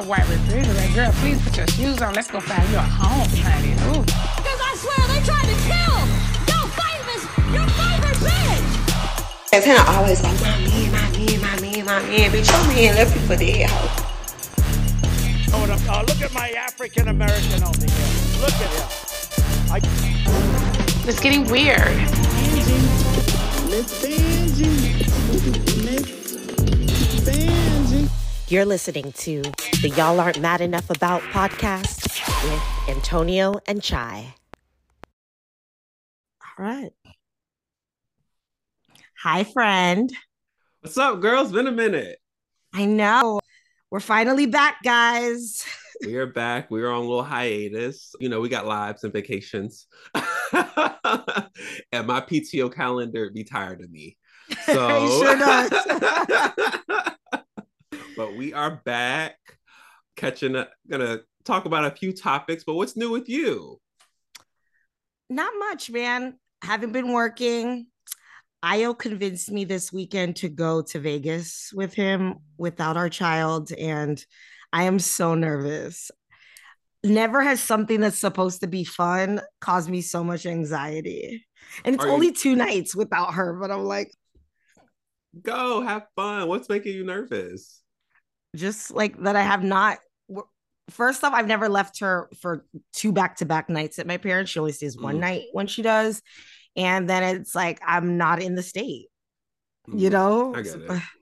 a white refrigerator. Girl, please put your shoes on. Let's go find you a home, honey. Ooh. Because I swear they tried to kill your famous, your favorite bitch. As Hannah always like, my man, my man, my man, my man. Bitch, your man left you for dead, hoe. Hold up. Uh, look at my African American over here. Look at him. I, It's getting weird. Miss Angie. Miss Angie. You're listening to the Y'all Aren't Mad Enough About podcast with Antonio and Chy. All right. Hi, friend. What's up, girls? Been a minute. I know. We're finally back, guys. We are back. We are on a little hiatus. You know, we got lives and vacations. and my PTO calendar be tired of me. So He sure does. But we are back catching up. Gonna talk about a few topics, but what's new with you? Not much, man. Haven't been working. Io convinced me this weekend to go to Vegas with him without our child, and I am so nervous. Never has something that's supposed to be fun caused me so much anxiety. And it's Are you- only two nights without her, but I'm like, Go have fun. What's making you nervous? Just like that I have not. First off, I've never left her for two back to back nights at my parents. She only stays one Mm. night when she does. And then it's like, I'm not in the state, you Mm, know? I get it.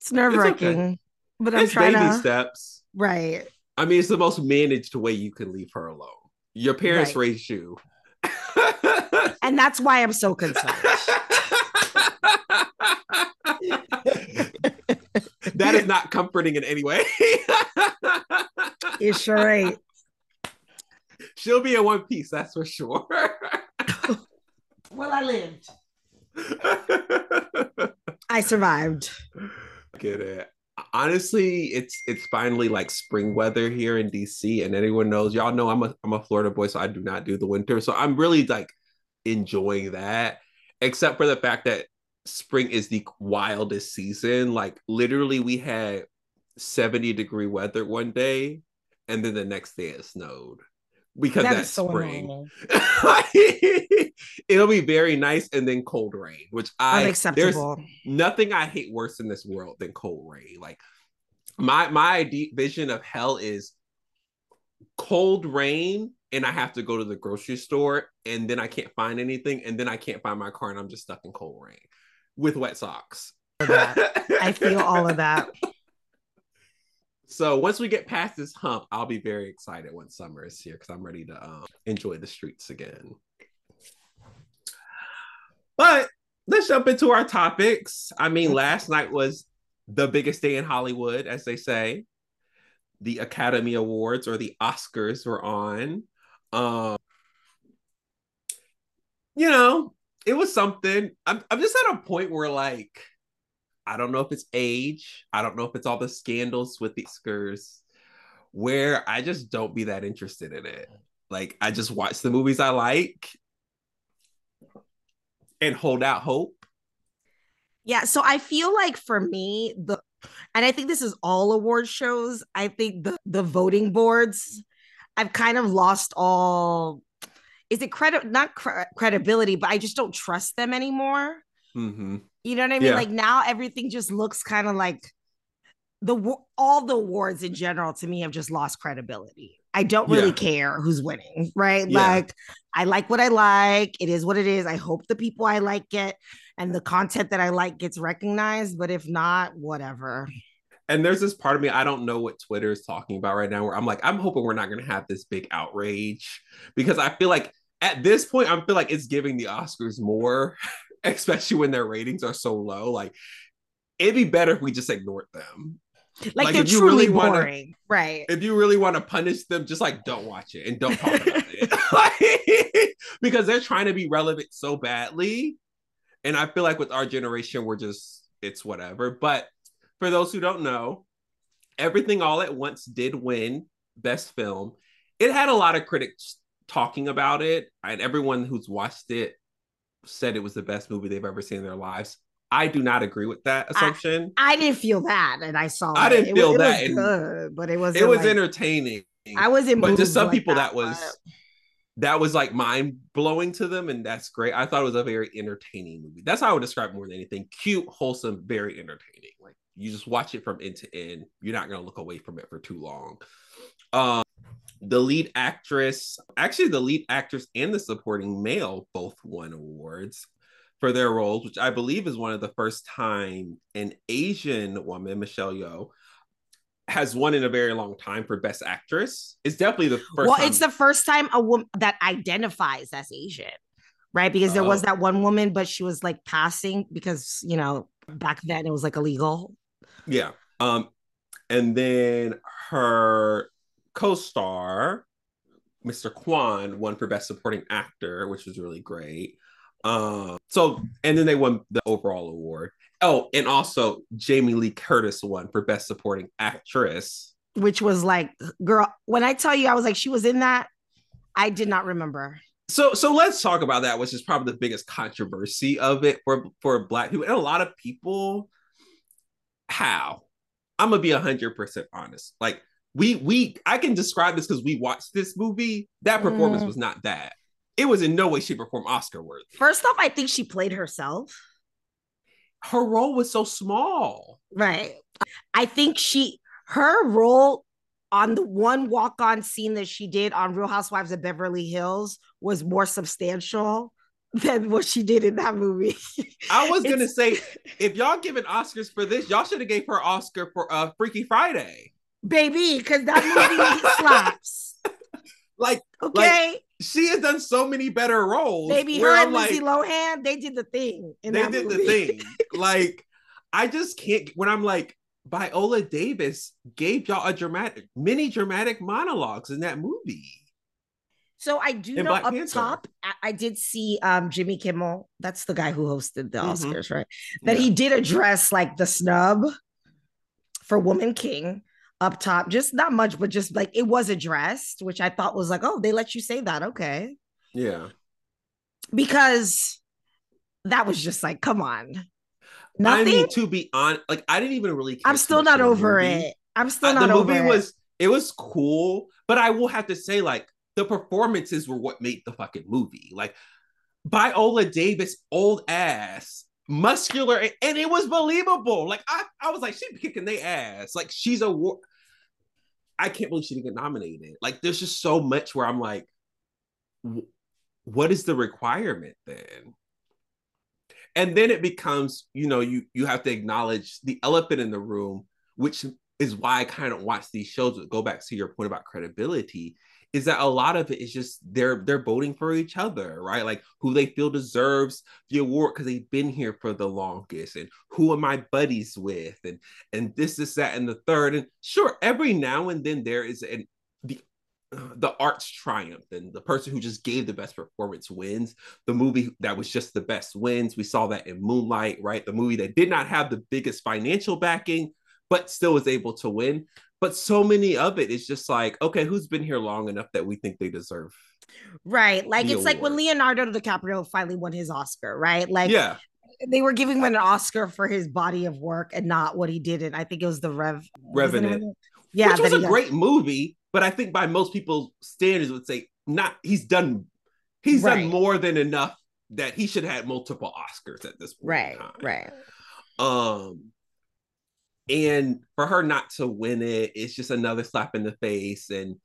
It's nerve wracking, but I'm It's trying baby to. steps. Right. I mean, it's the most managed way you can leave her alone. Your parents Right. raised you. And that's why I'm so concerned. is not comforting in any way. It sure ain't. She'll be in one piece, that's for sure. Well, I lived. I survived. Get it. Honestly, it's it's finally like spring weather here in DC, and anyone knows, y'all know I'm a I'm a Florida boy, so I do not do the winter. So I'm really like enjoying that, except for the fact that spring is the wildest season. Like literally, we had 70 degree weather one day, and then the next day it snowed because That that's so spring. It'll be very nice and then cold rain, which I there's nothing I hate worse in this world than cold rain. Like my my deep vision of hell is cold rain and I have to go to the grocery store and then I can't find anything and then I can't find my car and I'm just stuck in cold rain with wet socks. I feel all of that. So once we get past this hump, I'll be very excited when summer is here because I'm ready to um, enjoy the streets again. But let's jump into our topics. I mean, last night was the biggest day in Hollywood, as they say. The Academy Awards or the Oscars were on. Um, you know, it was something. I'm, I'm just at a point where, like, I don't know if it's age. I don't know if it's all the scandals with the Oscars, where I just don't be that interested in it. Like, I just watch the movies I like and hold out hope. Yeah, so I feel like for me, the and I think this is all award shows. I think the the voting boards, I've kind of lost all. Is it credit? Not cre- credibility, but I just don't trust them anymore. Mm-hmm. You know what I mean? Yeah. Like now, everything just looks kind of like the all the awards in general to me have just lost credibility. I don't really Yeah. care who's winning, right? Yeah. Like I like what I like. It is what it is. I hope the people I like get and the content that I like gets recognized. But if not, whatever. And there's this part of me, I don't know what Twitter is talking about right now, where I'm like, I'm hoping we're not going to have this big outrage because I feel like at this point, I feel like it's giving the Oscars more, especially when their ratings are so low. Like, it'd be better if we just ignored them. Like, Like, they're if you truly really wanna- boring, right? If you really want to punish them, just like don't watch it and don't talk about it. Like, because they're trying to be relevant so badly. And I feel like with our generation, we're just, it's whatever. But for those who don't know, Everything All at Once did win Best Film. It had a lot of critics talking about it, and everyone who's watched it said it was the best movie they've ever seen in their lives. I do not agree with that assumption. I didn't feel that, and I saw. I it. didn't It feel was- it that, was good, but it was. it was like, entertaining. I wasn't. but to some like people that was but- that was like mind blowing to them, and that's great. I thought it was a very entertaining movie. That's how I would describe it more than anything. Cute, wholesome, very entertaining. Like you just watch it from end to end. You're not gonna look away from it for too long. Um, the lead actress, actually, the lead actress and the supporting male both won awards for their roles, which I believe is one of the first time an Asian woman, Michelle Yeoh, has won in a very long time for Best Actress. It's definitely the first. well, time- it's the first time a woman that identifies as Asian, right? Because there was Oh. that one woman, but she was like passing because you know back then it was like illegal. Yeah. Um, and then her co-star, Mr. Quan, won for Best Supporting Actor, which was really great. Um, so and then they won the overall award. Oh, and also Jamie Lee Curtis won for Best Supporting Actress. which was like, girl, when I tell you I was like, she was in that, I did not remember. So so let's talk about that, which is probably the biggest controversy of it for for black people and a lot of people. How? I'm gonna be hundred percent honest. Like we we I can describe this because we watched this movie. That performance Mm. was not that. It was in no way, shape, or form Oscar worthy. First off, I think she played herself. Her role was so small. Right. I think she her role on the one walk-on scene that she did on Real Housewives of Beverly Hills was more substantial than what she did in that movie. I was gonna say, if y'all giving Oscars for this, y'all should have gave her Oscar for uh Freaky Friday. baby, because that movie slaps. Like Okay, she has done so many better roles. baby, her I'm and Lindsay Lohan, they did the thing. In they did the thing. like, I just can't. When I'm like, Viola Davis gave y'all a dramatic, many dramatic monologues in that movie. So I do know up Panther. top, I, did see um Jimmy Kimmel. That's the guy who hosted the Mhm. Oscars, right? That Yeah. he did address like the snub for Woman King up top. Just not much, but just like it was addressed, which I thought was like, oh, they let you say that, okay? Yeah, Because that was just like, come on, Nothing. I mean, to be honest, like I didn't even really. care I'm still not over movie. it. I'm still Uh, not the over movie it. was it was cool, but I will have to say, like, the performances were what made the fucking movie. Like Viola Davis, old ass, muscular, and, it was believable. Like I, I was like, she kicking their ass. Like she's a war. I can't believe she didn't get nominated. Like there's just so much where I'm like, what is the requirement then? And then it becomes, you know, you you have to acknowledge the elephant in the room, which is why I kind of watch these shows. Go back to your point about credibility, is that a lot of it is just they're they're voting for each other, right? Like who they feel deserves the award because they've been here for the longest, and who am I buddies with, and and this is that and the third, and sure, every now and then there is an the the arts triumph and the person who just gave the best performance wins. The movie that was just the best wins we saw that in moonlight right? The movie that did not have the biggest financial backing but still was able to win but so many of it is just like okay who's been here long enough that we think they deserve right. Like it's like when award. Leonardo DiCaprio finally won his Oscar, right? Like yeah they were giving him an Oscar for his body of work and not what he did. And I think it was the Rev was Revenant. Yeah, which was a great movie but i think by most people's standards would say not he's done he's Right. done more than enough that he should have had multiple oscars at this point Right, right. Um, and for her not to win it, it's just another slap in the face. And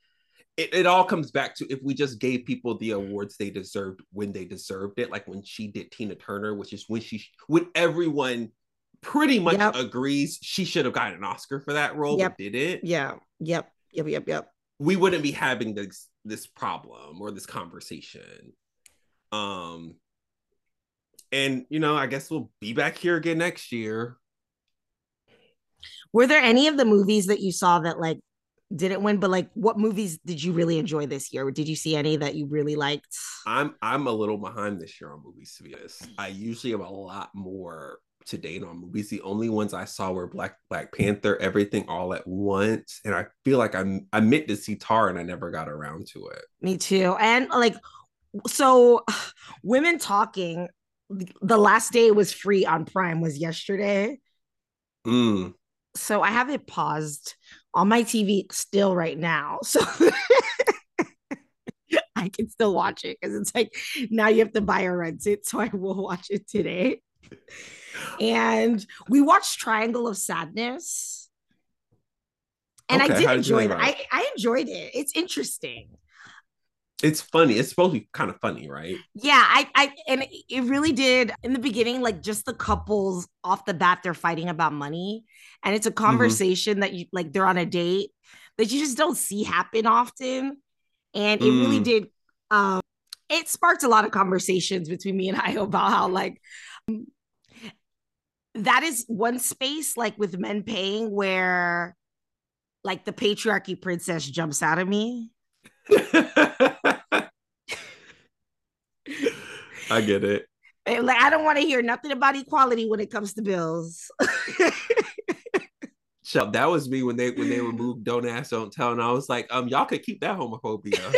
it, it all comes back to if we just gave people the awards they deserved when they deserved it, like when she did Tina Turner, which is when she, when everyone pretty much Yep. agrees she should have gotten an Oscar for that role, Yep. but didn't. Yeah, yep, yep, yep, yep. We wouldn't be having this this problem or this conversation. Um, and you know, I guess we'll be back here again next year. Were there any of the movies that you saw that like didn't win? But like, what movies did you really enjoy this year? Did you see any that you really liked? I'm I'm a little behind this year on movies to be honest. I usually am a lot more to date on movies. The only ones I saw were Black Black Panther, Everything All at Once, and I feel like I'm I meant to see Tar and I never got around to it. Me too. And like, so women talking the last day it was free on Prime was yesterday. Mm. So I have it paused on my TV still right now. So I can still watch it because it's like now you have to buy or rent it. So I will watch it today. And we watched Triangle of Sadness. And Okay, I did did enjoy it. I, I enjoyed it. It's interesting. It's funny. It's supposed to be kind of funny, right? Yeah, I, I, and it really did in the beginning, like just the couples off the bat, they're fighting about money, and it's a conversation that you like, they're on a date that you just don't see happen often, and it really Mm. did. Um, it sparked a lot of conversations between me and I about how like that is one space like with men paying where like the patriarchy princess jumps out of me. I get it. Like I don't want to hear nothing about equality when it comes to bills. So that was me when they when they removed "Don't Ask, Don't Tell," and I was like, um, y'all could keep that homophobia.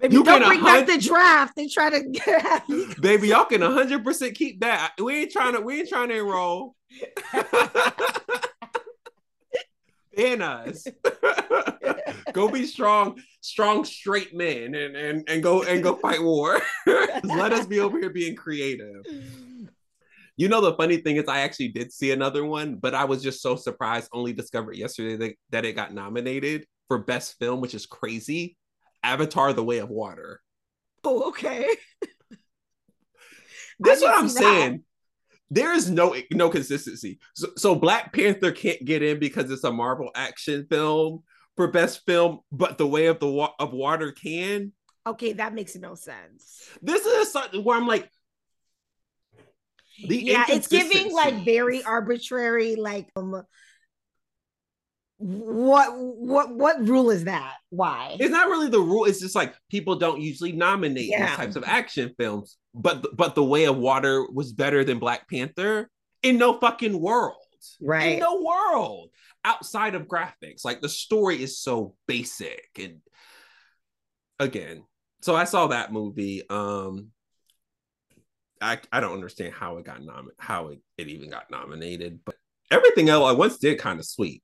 Maybe You don't bring back the draft and try to get. Baby, y'all can 100 percent keep that. We ain't trying to. We ain't trying to enroll. In us, go be strong, strong straight men, and and and go and go fight war. Let us be over here being creative. You know, the funny thing is, I actually did see another one, but I was just so surprised. Only discovered yesterday that, that it got nominated for best film, which is crazy. Avatar: The Way of Water. Oh, okay. That's what I'm saying. There is no no consistency. So, so Black Panther can't get in because it's a Marvel action film for best film, but The Way of the Wa- of Water can. Okay, that makes no sense. This is where I'm like, the yeah, it's giving like very arbitrary, like um what what what rule is that? Why? It's not really the rule. It's just like people don't usually nominate Yeah. these types of action films. But but The Way of Water was better than Black Panther in no fucking world. Right. In no world outside of graphics. Like the story is so basic and again. So I saw that movie. Um I I don't understand how it got nom how it, it even got nominated, but everything else I once did kind of sweet.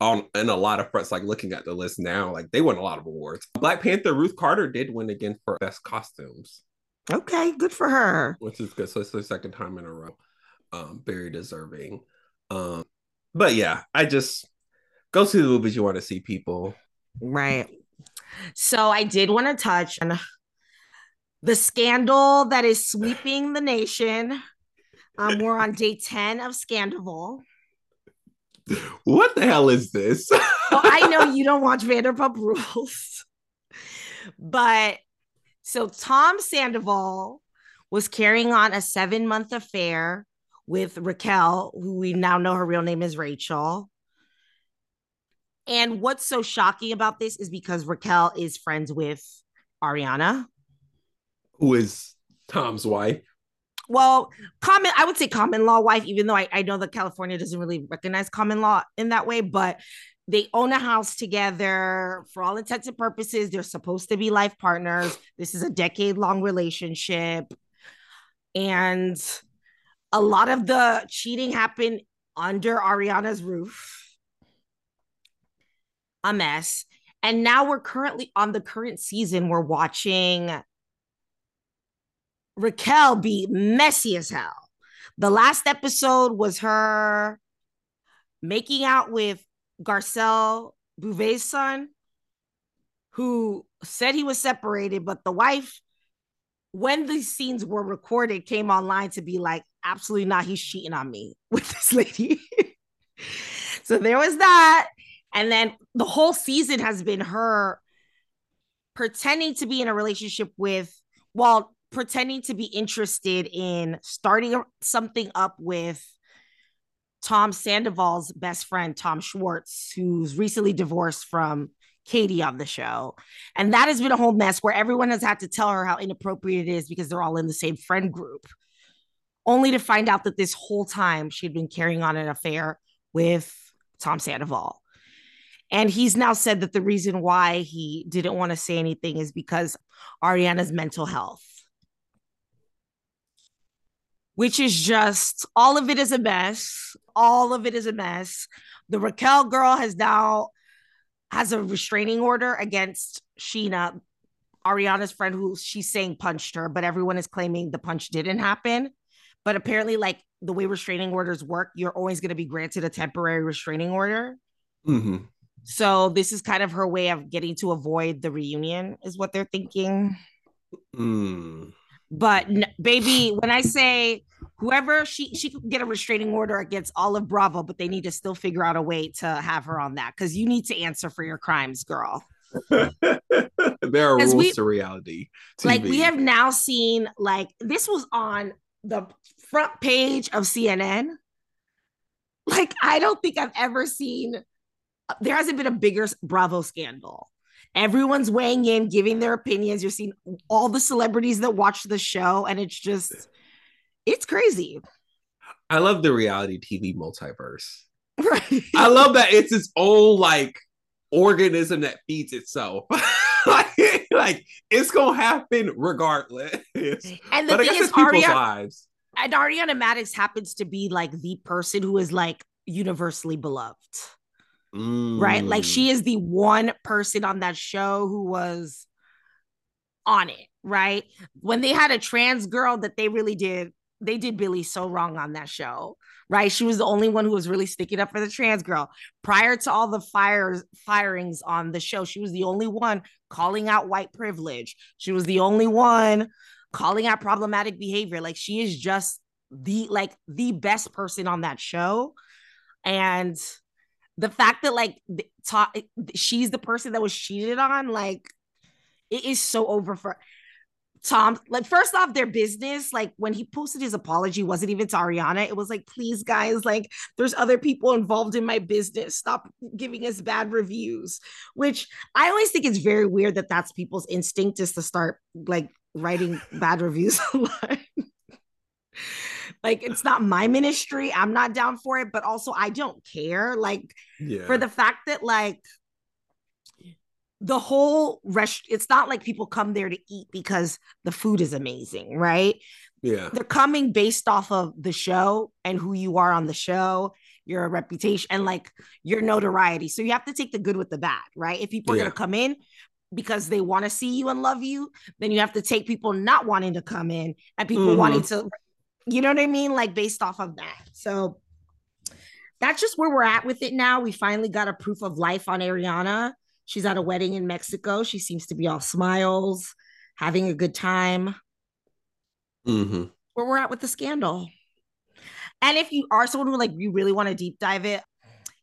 On in a lot of fronts, like looking at the list now, like they won a lot of awards. Black Panther, Ruth Carter did win again for best costumes, Okay, good for her. which is good. So it's the second time in a row. Um, very deserving. Um, but yeah, I just go see the movies you want to see, people. Right. So I did want to touch on the scandal that is sweeping the nation. Um, we're on day 10 of Scandoval. What the hell is this? So I know you don't watch Vanderpump Rules, but so Tom Sandoval was carrying on a seven month affair with Raquel, who we now know her real name is Rachel. And what's so shocking about this is because Raquel is friends with Ariana. Who is Tom's wife? Well, common, I would say common law wife, even though I, I know that California doesn't really recognize common law in that way, but they own a house together for all intents and purposes. They're supposed to be life partners. This is a decade long relationship. And a lot of the cheating happened under Ariana's roof. A mess. And now we're currently on the current season. We're watching Raquel be messy as hell. The last episode was her making out with Garcelle Beauvais's son, who said he was separated, but the wife, when these scenes were recorded, came online to be like, absolutely not, he's cheating on me with this lady. so there was that. And then the whole season has been her pretending to be in a relationship with, well, pretending to be interested in starting something up with Tom Sandoval's best friend, Tom Schwartz, who's recently divorced from Katie on the show. And that has been a whole mess where everyone has had to tell her how inappropriate it is because they're all in the same friend group, only to find out that this whole time she had been carrying on an affair with Tom Sandoval. And he's now said that the reason why he didn't want to say anything is because Ariana's mental health. Which is just all of it is a mess. All of it is a mess. The Raquel girl has now has a restraining order against Scheana, Ariana's friend, who she's saying punched her, but everyone is claiming the punch didn't happen. But apparently, like the way restraining orders work, you're always going to be granted a temporary restraining order. hmm So this is kind of her way of getting to avoid the reunion, is what they're thinking. Mm. But baby, when I say whoever she she could get a restraining order against Olive Bravo, but they need to still figure out a way to have her on that because you need to answer for your crimes, girl. there are rules we- to reality. Like we have now seen like this was on the front page of CNN. Like I don't think I've ever seen uh, there hasn't been a bigger Bravo scandal. Everyone's weighing in, giving their opinions. You're seeing all the celebrities that watch the show, and it's just it's crazy. I love the reality TV multiverse. Right. I love that it's its own like organism that feeds itself. like, like, it's gonna happen regardless. And the but thing is, people's lives. and Ariana Madix happens to be like the person who is like universally beloved, right? Like Mm. she is the one person on that show who was on it, right? When they had a trans girl that they really did, they did Billy so wrong on that show, right? She was the only one who was really sticking up for the trans girl. Prior to all the fires firings on the show, she was the only one calling out white privilege. She was the only one calling out problematic behavior. Like she is just the like the best person on that show. And the fact that like ta- eh, she's the person that was cheated on, like it is so over for Tom. Like, first off, their business, like when he posted his apology, wasn't even to Ariana. It was like, please, guys, like there's other people involved in my business. Stop giving us bad reviews. Which I always think it's very weird that that's people's instinct is to start like writing bad reviews online. Like it's not my ministry. I'm not down for it, but also I don't care. Like yeah. for the fact that like the whole rest it's not like people come there to eat because the food is amazing right yeah. they're coming based off of the show and who you are on the show your reputation and like your notoriety so you have to take the good with the bad right if people are Yeah. going to come in because they want to see you and love you then you have to take people not wanting to come in and people Mhm. wanting to you know what i mean? Like based off of that. So that's just where we're at with it now. We finally got a proof of life on ariana. She's at a wedding in mexico. She seems to be all smiles having a good time. Hmm where we're at with the scandal. And if you are someone who like you really want to deep dive it,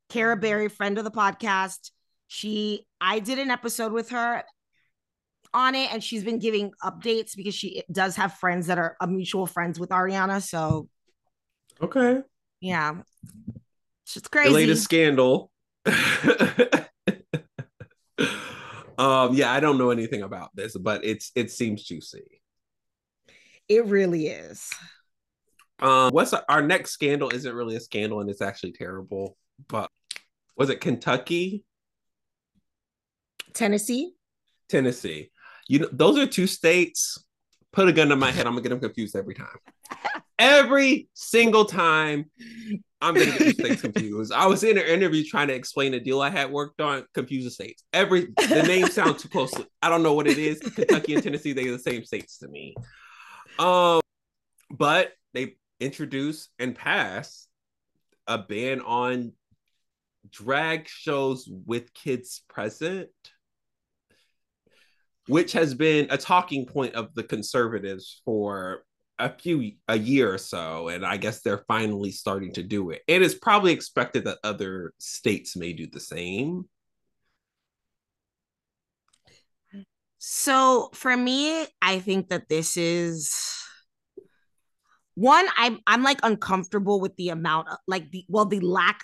Cara Berry, friend of the podcast, she I did an episode with her on it, and she's been giving updates because she does have friends that are a mutual friends with Ariana. So Okay. yeah, it's just The crazy. latest scandal. um, yeah, I don't know anything about this, but it's it seems juicy. It really is. Um, what's our, our next scandal? Isn't really a scandal, and it's actually terrible. But was it Kentucky, Tennessee. Tennessee? You know, those are two states. Put a gun to my head. I'm gonna get them confused every time. Every single time, I'm gonna get these states confused. I was in an interview trying to explain a deal I had worked on. Confuse the states. Every the names sound too closely. I don't know what it is. Kentucky and Tennessee, they're the same states to me. Um, but they introduced and passed a ban on drag shows with kids present, which has been a talking point of the conservatives for a few a year or so and i guess they're finally starting to do it it is probably expected that other states may do the same So for me, I think that this is one. I'm I'm like uncomfortable with the amount, of, like the well, the lack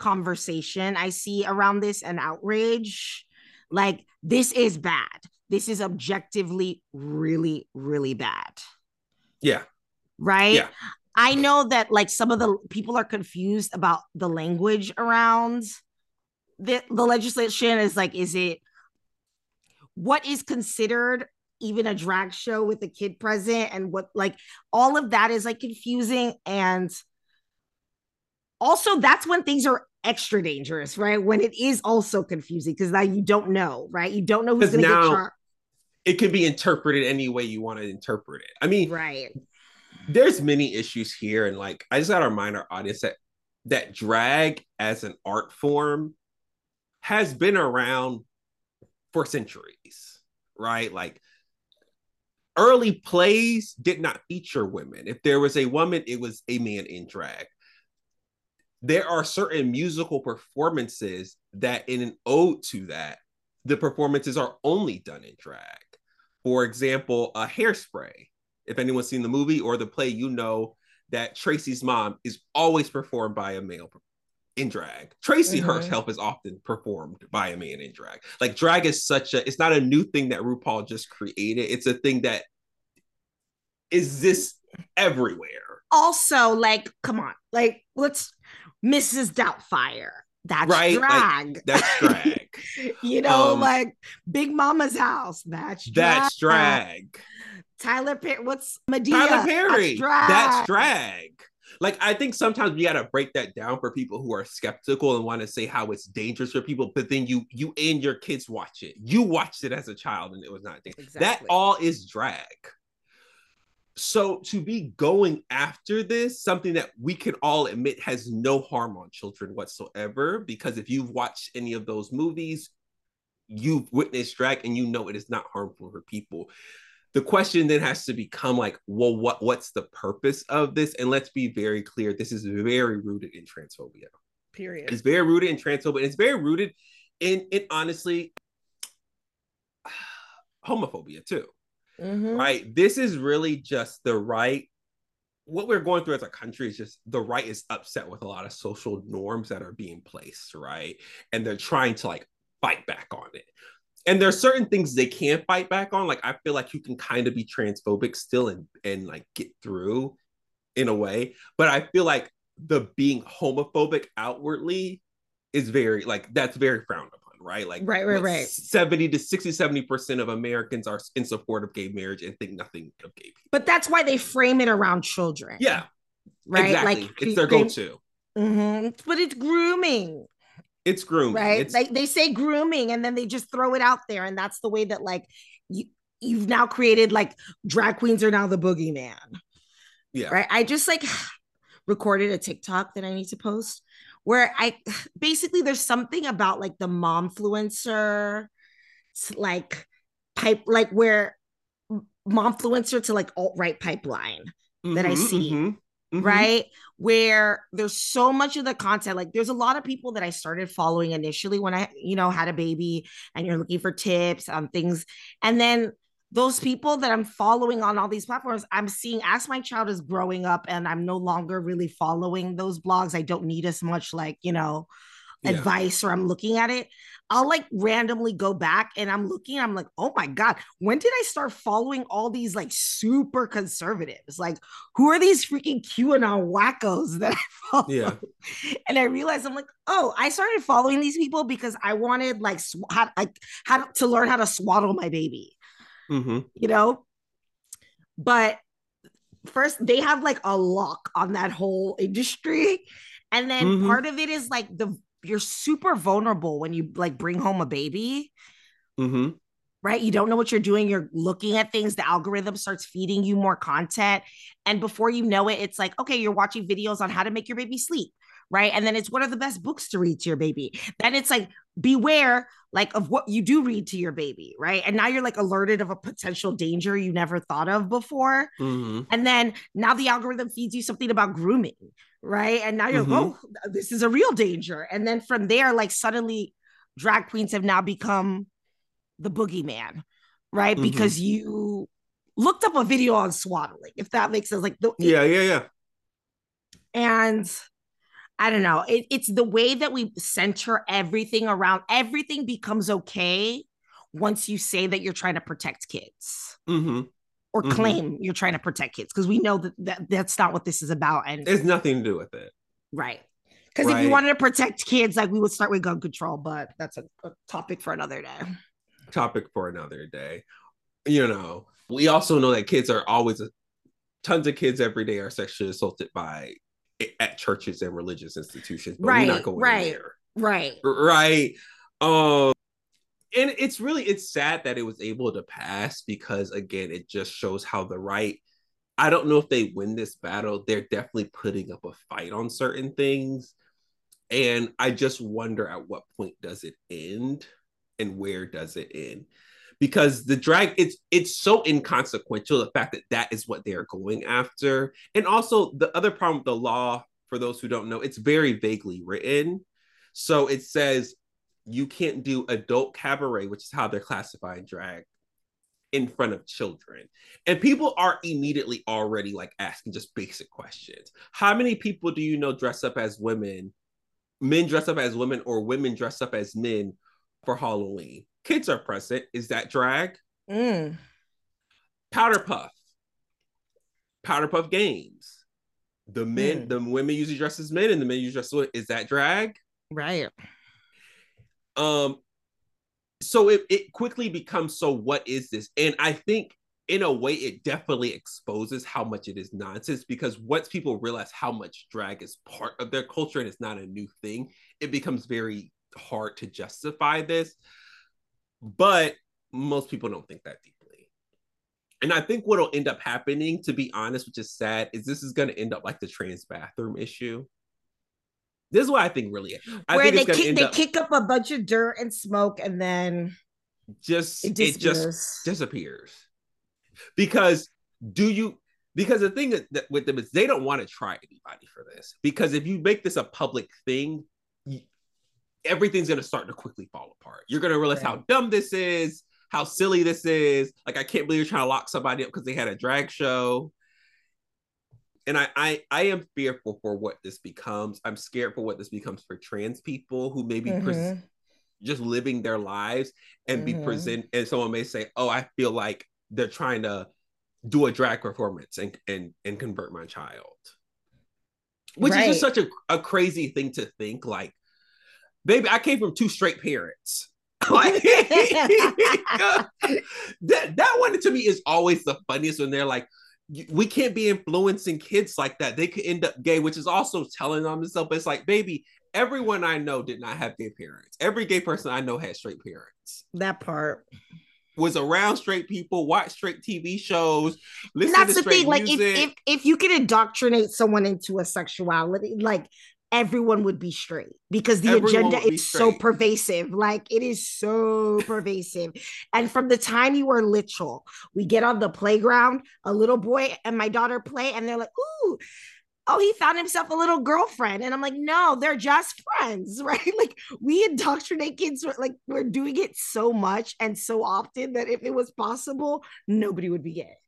conversation I see around this and outrage. Like this is bad. This is objectively really, really bad. yeah Right. Yeah. I know that like some of the people are confused about the language around the the legislation is like, is it what is considered even a drag show with a kid present and what like all of that is like confusing and also that's when things are extra dangerous right when it is also confusing because now you don't know right you don't know who's gonna now- get charged It can be interpreted any way you want to interpret it. I mean, right there's many issues here, and like I just gotta remind our audience that that drag as an art form has been around for centuries, right? Like early plays did not feature women. If there was a woman, it was a man in drag. There are certain musical performances that, in an ode to that, the performances are only done in drag. For example, a hairspray. If anyone's seen the movie or the play, you know that Tracy's mom is always performed by a male in drag. Tracy Mhm. herself is often performed by a man in drag. Like drag is such a it's not a new thing that RuPaul just created. It's a thing that is this everywhere. also like come on like let's mrs doubtfire that's Right, like, drag That's drag. you know Um, like big mama's house that's drag. That's drag. tyler perry what's Madea Tyler Perry. that's drag, That's drag. Like I think sometimes we gotta break that down for people who are skeptical and want to say how it's dangerous for people, but then you you and your kids watch it. You watched it as a child and it was not dangerous. That all is drag. So to be going after this, something that we can all admit has no harm on children whatsoever, because if you've watched any of those movies, you've witnessed drag and you know it is not harmful for people. The question then has to become like well what what's the purpose of this? And let's be very clear this is very rooted in transphobia. Period. It's very rooted in transphobia and it's very rooted in in honestly homophobia too Mhm. right? This is really just the right what we're going through as a country is just the right is upset with a lot of social norms that are being placed right? And they're trying to like fight back on it. And there are certain things they can't fight back on like i feel like you can kind of be transphobic still and and like get through in a way. But i feel like the being homophobic outwardly is very like that's very frowned upon right? Like Right, right, what, right. 70 to 60 70 percent of americans are in support of gay marriage and think nothing of gay people. But that's why they frame it around children. Yeah right? Exactly. Like it's their they- go-to. Mhm. but it's grooming. It's grooming. Right? It's, like they say grooming and then they just throw it out there and that's the way that like you you've now created like drag queens are now the boogeyman. Yeah. Right? I just like recorded a tiktok that i need to post where i basically there's something about like the mom influencer like pipe like where momfluencer to like alt-right pipeline that I Mhm, see, mhm, mhm. right? Where there's so much of the content. Like there's a lot of people that I started following initially when I, you know, had a baby and you're looking for tips on things. And then those people that I'm following on all these platforms, I'm seeing as my child is growing up and I'm no longer really following those blogs. I don't need as much like, you know, Yeah. advice or I'm looking at it. I'll like randomly go back and I'm looking, I'm like, oh my God, when did I start following all these like super conservatives? Like, who are these freaking QAnon wackos that I follow? Yeah. And I realized I'm like, oh, I started following these people because I wanted like sw- how, like how to learn how to swaddle my baby, Mhm. you know? But first, they have like a lock on that whole industry. And then Mhm. part of it is like the you're super vulnerable when you like bring home a baby Mm-hmm right? You don't know what you're doing. You're looking at things. The algorithm starts feeding you more content. And before you know it, it's like, okay, you're watching videos on how to make your baby sleep, right? And then it's what are the best books to read to your baby? Then it's like, beware like of what you do read to your baby, right? And now you're like alerted of a potential danger you never thought of before. Mhm. And then now the algorithm feeds you something about grooming, right? And now you're Mhm. like, oh, this is a real danger. And then from there, like suddenly drag queens have now become the boogeyman, right? Mhm. Because you looked up a video on swaddling, if that makes sense. Like the Yeah, yeah, yeah. and I don't know. It, it's the way that we center everything around everything becomes okay once you say that you're trying to protect kids hmm or Mhm. claim you're trying to protect kids because we know that, that that's not what this is about. And It's nothing to do with it. right. Because if you wanted to protect kids, like we would start with gun control, but that's a, a topic for another day. Topic for another day. you know, we also know that kids are always tons of kids every day are sexually assaulted by at churches and religious institutions, but Right, we're not going right. there. Right. Right. Um and it's really it's sad that it was able to pass because again, it just shows how the right I don't know if they win this battle. They're definitely putting up a fight on certain things. And I just wonder at what point does it end and where does it end? Because the drag it's it's so inconsequential the fact that that is what they're going after. And also the other problem with the law for those who don't know, it's very vaguely written. So it says you can't do adult cabaret, which is how they're classifying drag in front of children. And people are immediately already like asking just basic questions. How many people do you know dress up as women, men dress up as women, or women dress up as men for Halloween? Kids are present. Is that drag? Mm. Powder Puff. Powder Puff Games. The men, Hmm. the women usually dress as men, and the men usually dress as women. Is that drag? Right. um so it, it quickly becomes so what is this and i think in a way it definitely exposes how much it is nonsense because once people realize how much drag is part of their culture and it's not a new thing it becomes very hard to justify this but most people don't think that deeply. And i think what'll end up happening to be honest which is sad is this is going to end up like the trans bathroom issue. This is what i think really I Where think they kick, they up- kick up a bunch of dirt and smoke and then just it it, just disappears. because do you because the thing that, that with them is they don't want to try anybody for this. Because if you make this a public thing everything's going to start to quickly fall apart. You're going to realize how dumb this is how silly this is. Like i can't believe you're trying to lock somebody up because they had a drag show. And I, I i am fearful for what this becomes. I'm scared for what this becomes for trans people who maybe pres- Mhm. just living their lives and be Mhm. present and someone may say oh i feel like they're trying to do a drag performance and and and convert my child. Which is just such a, a crazy thing to think like baby i came from two straight parents like that that one to me is always the funniest when they're like we can't be influencing kids like that they could end up gay which is also telling on themselves it's like baby everyone i know did not have gay parents every gay person i know had straight parents that part. was around straight people watched straight tv shows listen that's to the straight thing. Like if, music. if if you can indoctrinate someone into a sexuality, like everyone would be straight because the Everyone agenda be is so pervasive. Like it is so pervasive. And from the time you were little, we get on the playground, a little boy and my daughter play, and they're like, ooh. Oh, he found himself a little girlfriend. And I'm like, no, they're just friends, right? Like, we indoctrinate kids, like, we're doing it so much and so often that if it was possible, nobody would be gay.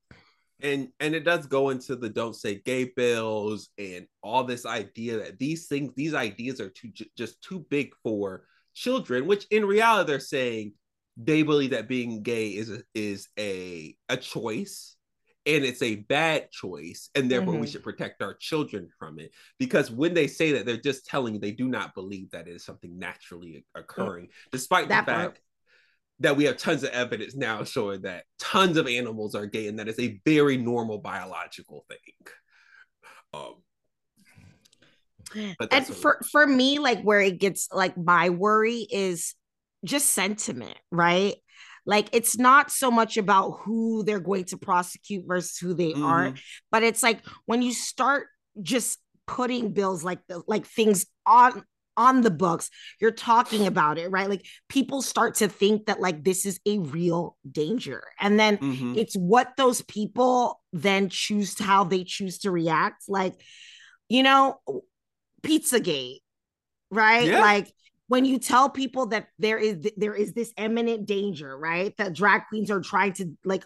And and it does go into the don't say gay bills and all this idea that these things these ideas are too ju- just too big for children which in reality they're saying they believe that being gay is a, is a a choice and it's a bad choice and therefore we Mhm. should protect our children from it because when they say that they're just telling you they do not believe that it is something naturally occurring despite That the part. That we have tons of evidence now showing that tons of animals are gay and that is a very normal biological thing. Um, but and for for me like where it gets like my worry is just sentiment right like it's not so much about who they're going to prosecute versus who they aren't Mhm. but it's like when you start just putting bills like the like things on on the books you're talking about it right? Like people start to think that like this is a real danger. And then Mhm. it's what those people then choose to how they choose to react. Like you know pizzagate right? Yeah. like when you tell people that there is there is this imminent danger right? That drag queens are trying to like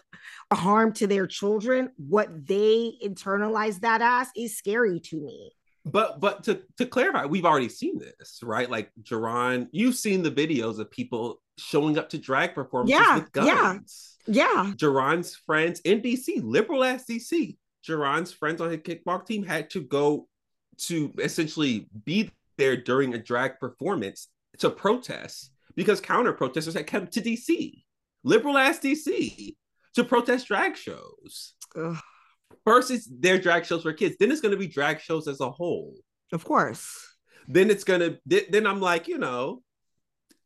harm to their children what they internalize that as is scary to me But but to to clarify, we've already seen this, right? Like Jerron, you've seen the videos of people showing up to drag performances Yeah, with guns. yeah yeah Jerron's friends in DC, liberal ass DC, Jerron's friends on his kickball team had to go to essentially be there during a drag performance to protest because counter protesters had come to DC. Liberal ass DC. to protest drag shows Ugh, versus their drag shows for kids. Then it's going to be drag shows as a whole. of course. Then it's going to, then I'm like, you know,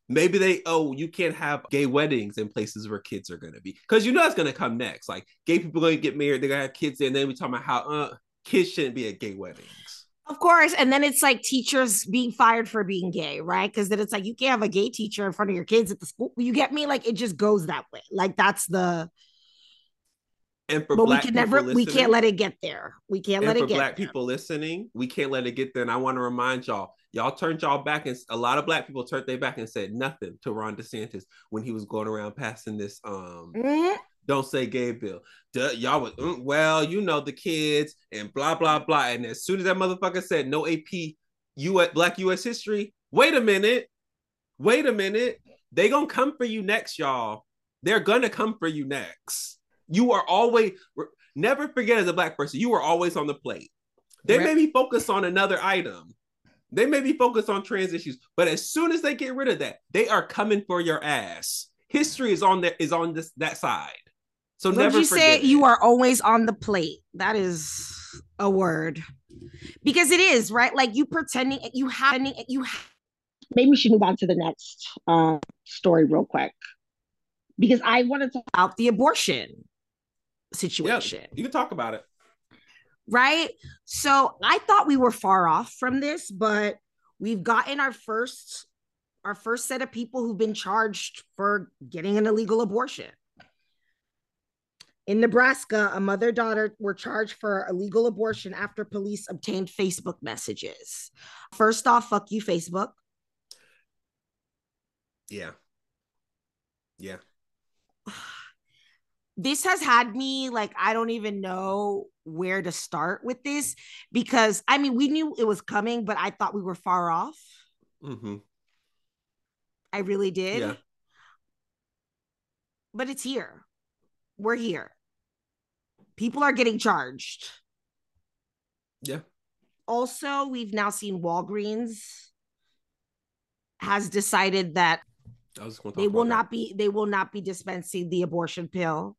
maybe they, oh, you can't have gay weddings in places where kids are going to be. Because you know that's going to come next. Like gay people going to get married, they're going to have kids, and then we talking about how uh, kids shouldn't be at gay weddings. Of course. And then it's like teachers being fired for being gay, right? Because then it's like you can't have a gay teacher in front of your kids at the school. You get me? Like it just goes that way. Like that's the And for but we can never we can't let it get there. We can't let it get there. black there. people listening, we can't let it get there. And I want to remind y'all, y'all turned y'all back, and a lot of black people turned their back and said nothing to Ron DeSantis when he was going around passing this um Mhm. "Don't Say Gay" bill. Duh, y'all was "Mm, well, you know the kids and blah blah blah. And as soon as that motherfucker said no AP U Black U.S. history, wait a minute, wait a minute, they gonna come for you next, y'all. They're gonna come for you next. You are always never forget as a black person, you are always on the plate. They Right. may be focused on another item. They may be focused on trans issues, but as soon as they get rid of that, they are coming for your ass. History is on that is on this that side. So Would never you say forget you are always on the plate? That is a word. Because it is, right? Like you pretending you have you ha- maybe we should move on to the next uh story real quick. Because I wanted to talk about the abortion yeah, situation. you can talk about it. right? So I thought we were far off from this, but we've gotten our first our first set of people who've been charged for getting an illegal abortion. In Nebraska, a mother daughter were charged for illegal abortion after police obtained Facebook messages. First off, fuck you, Facebook. Yeah. Yeah. This has had me like I don't even know where to start with this because I mean we knew it was coming, but I thought we were far off. hmm I really did. Yeah. But it's here. We're here. People are getting charged. Yeah. Also, we've now seen Walgreens has decided that I was going to they will not be they will not be dispensing the abortion pill.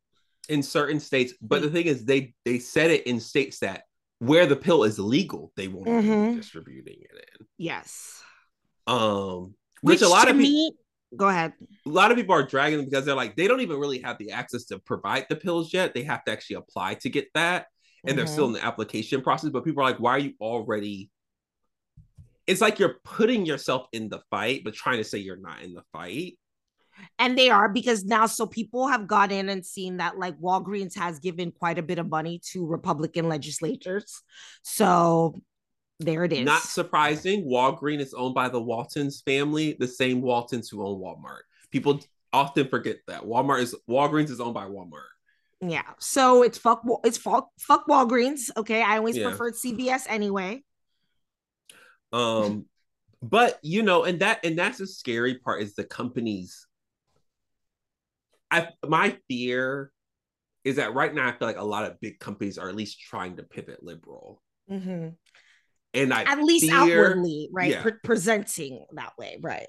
In certain states, but the thing is, they they said it in states that where the pill is legal, they won't Mhm. be distributing it in. Yes. Um, which, a lot of people, me, go ahead. a lot of people are dragging them because they're like they don't even really have the access to provide the pills yet. They have to actually apply to get that, and they're still in the application process. But people are like, why are you already? It's like you're putting yourself in the fight, but trying to say you're not in the fight. And they are because now, so people have gone in and seen that like Walgreens has given quite a bit of money to Republican legislators. So there it is. Not surprising. Walgreens is owned by the Waltons family, the same Waltons who own Walmart. People often forget that Walmart is Walgreens is owned by Walmart. yeah. So it's fuck. It's fuck. Fuck Walgreens. Okay. I always Yeah. preferred CVS anyway. Um, but you know, and that and that's the scary part is the companies. I my fear is that right now I feel like a lot of big companies are at least trying to pivot liberal, Mhm. and I At least fear- outwardly, right? yeah. Pre- presenting that way, right?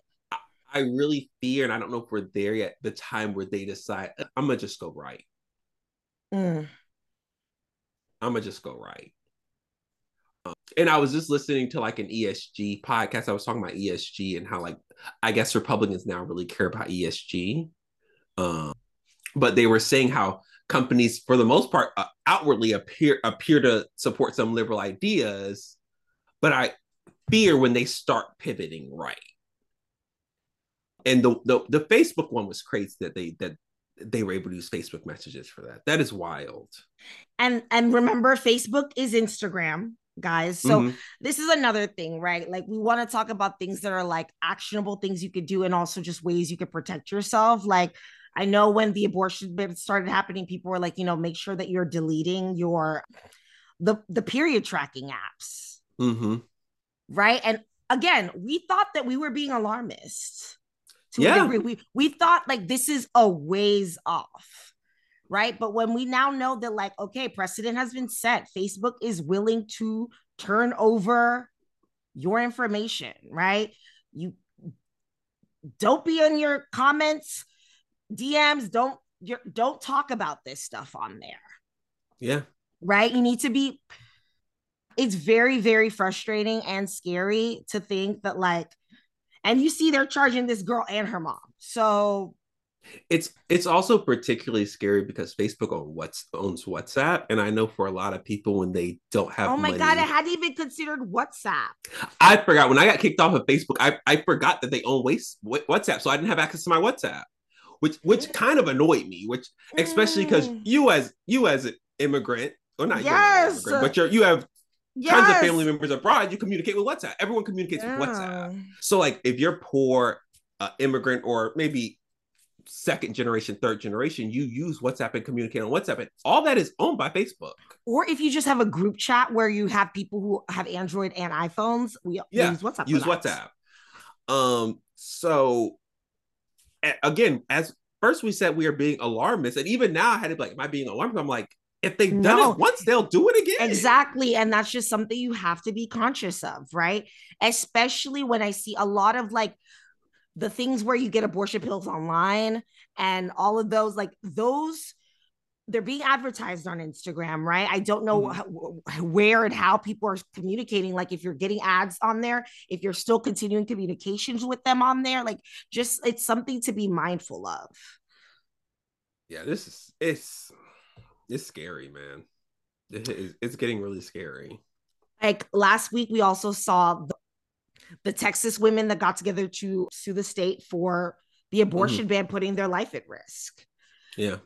I really fear, and I don't know if we're there yet. The time where they decide I'm gonna just go right. Mm. I'm gonna just go right. Um, and I was just listening to like an ESG podcast. I was talking about ESG and how like I guess Republicans now really care about ESG. Um, but they were saying how companies, for the most part, uh, outwardly appear appear to support some liberal ideas, but I fear when they start pivoting right. And the the, the Facebook one was crazy that they that they were able to use Facebook messages for that. That is wild. And and remember, Facebook is Instagram, guys. So Mhm. this is another thing, right? Like we want to talk about things that are like actionable things you could do and also just ways you could protect yourself. Like I know when the abortion started happening, people were like, you know, make sure that you're deleting your the the period tracking apps, Mhm. right? And again, we thought that we were being alarmist. To a Yeah. degree. We we thought like this is a ways off. Right. But when we now know that, like, okay, precedent has been set, Facebook is willing to turn over your information, right? You don't be in your comments, DMs, don't you're, don't talk about this stuff on there Yeah. right? You need to be. It's very, very frustrating and scary to think that, like, and you see they're charging this girl and her mom. So, It's it's also particularly scary because Facebook own what's owns WhatsApp, and I know for a lot of people when they don't have oh my money, God, I hadn't even considered WhatsApp. I forgot when I got kicked off of Facebook. I, I forgot that they own waste, WhatsApp, so I didn't have access to my WhatsApp, which which kind of annoyed me. Which especially because Mm. you as you as an immigrant, or not you as an Yes. immigrant, but you're, you have Yes. tons of family members abroad. You communicate with WhatsApp. Everyone communicates with WhatsApp. So like if you're poor, uh, immigrant, or maybe second generation, third generation, you use WhatsApp and communicate on WhatsApp, and all that is owned by Facebook. Or if you just have a group chat where you have people who have Android and iPhones, we Yeah, use WhatsApp. use. WhatsApp. Um, so again, as first we said we are being alarmist, and even now I had to be like, Am I being alarmist? I'm like, if they've done No. it once, they'll do it again. Exactly. And that's just something you have to be conscious of, right? Especially when I see a lot of like the things where you get abortion pills online and all of those, like those, they're being advertised on Instagram, right? I don't know Mhm. how, where and how people are communicating. Like if you're getting ads on there, if you're still continuing communications with them on there, like just it's something to be mindful of. Yeah, this is it's it's scary, man. It is, it's getting really scary. like last week we also saw the, the texas women that got together to sue the state for the abortion ban putting their life at risk Yeah.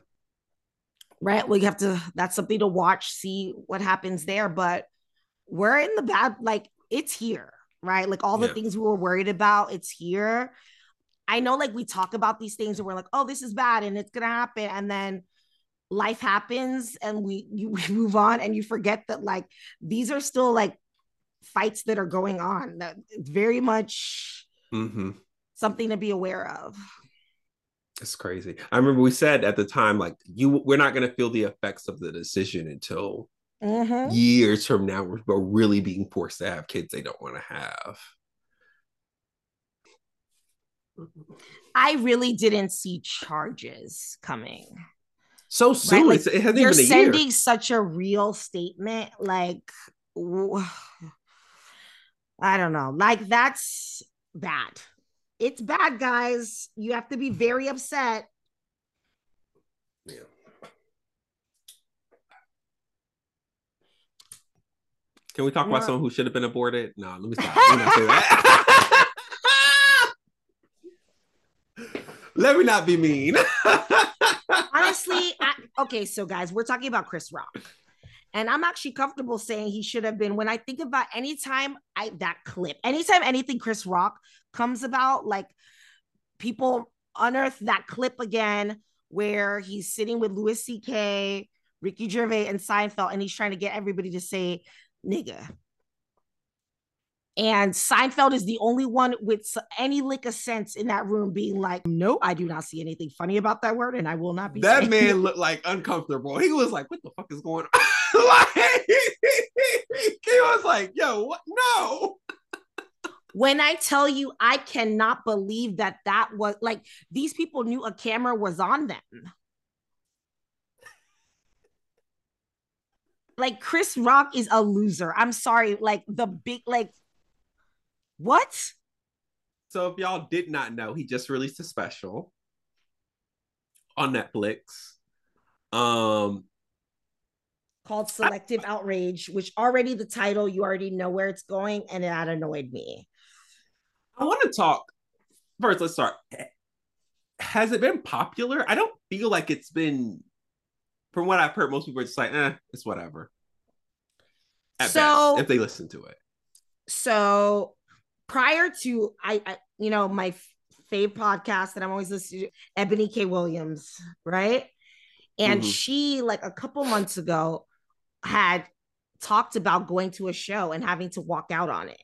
Right well you have to that's something to watch see what happens there but we're in the bad like it's here right like all the Yeah. things we were worried about it's here i know like we talk about these things and we're like oh this is bad and it's gonna happen and then life happens and we you we move on and you forget that like these are still like fights that are going on that very much Mm-hmm. something to be aware of It's crazy. I remember we said at the time, like, you we're not gonna feel the effects of the decision until Mhm. years from now. We're, we're really being forced to have kids they don't want to have. i really didn't see charges coming So soon, like, it's, it hasn't you're even a sending year. such a real statement like w- i don't know like that's bad it's bad guys you have to be very upset Yeah. Can we talk about someone who should have been aborted? No, let me stop. Let me not say that. let me not be mean. honestly I, okay so guys we're talking about chris rock and i'm actually comfortable saying he should have been when i think about anytime i that clip anytime anything chris rock comes about like people unearth that clip again where he's sitting with louis ck ricky gervais and seinfeld and he's trying to get everybody to say nigga and Seinfeld is the only one with any lick of sense in that room being like, no, I do not see anything funny about that word, and I will not be that man it." looked like uncomfortable. He was like, "What the fuck is going on?" like, he was like, "Yo, what? No." when I tell you, I cannot believe that that was like these people knew a camera was on them. Like Chris Rock is a loser. I'm sorry. Like the big, like, what? So if y'all did not know, he just released a special on Netflix. Um, Called Selective Outrage, which already the title, you already know where it's going, and that annoyed me. I want to talk first. Let's start. Has it been popular? I don't feel like it's been. From what I've heard, most people are just like, "Eh, it's whatever." At So- best, if they listen to it. so prior to I, I you know my fave podcast that I'm always listening to Eboni K Williams right and Mhm. she like a couple months ago had talked about going to a show and having to walk out on it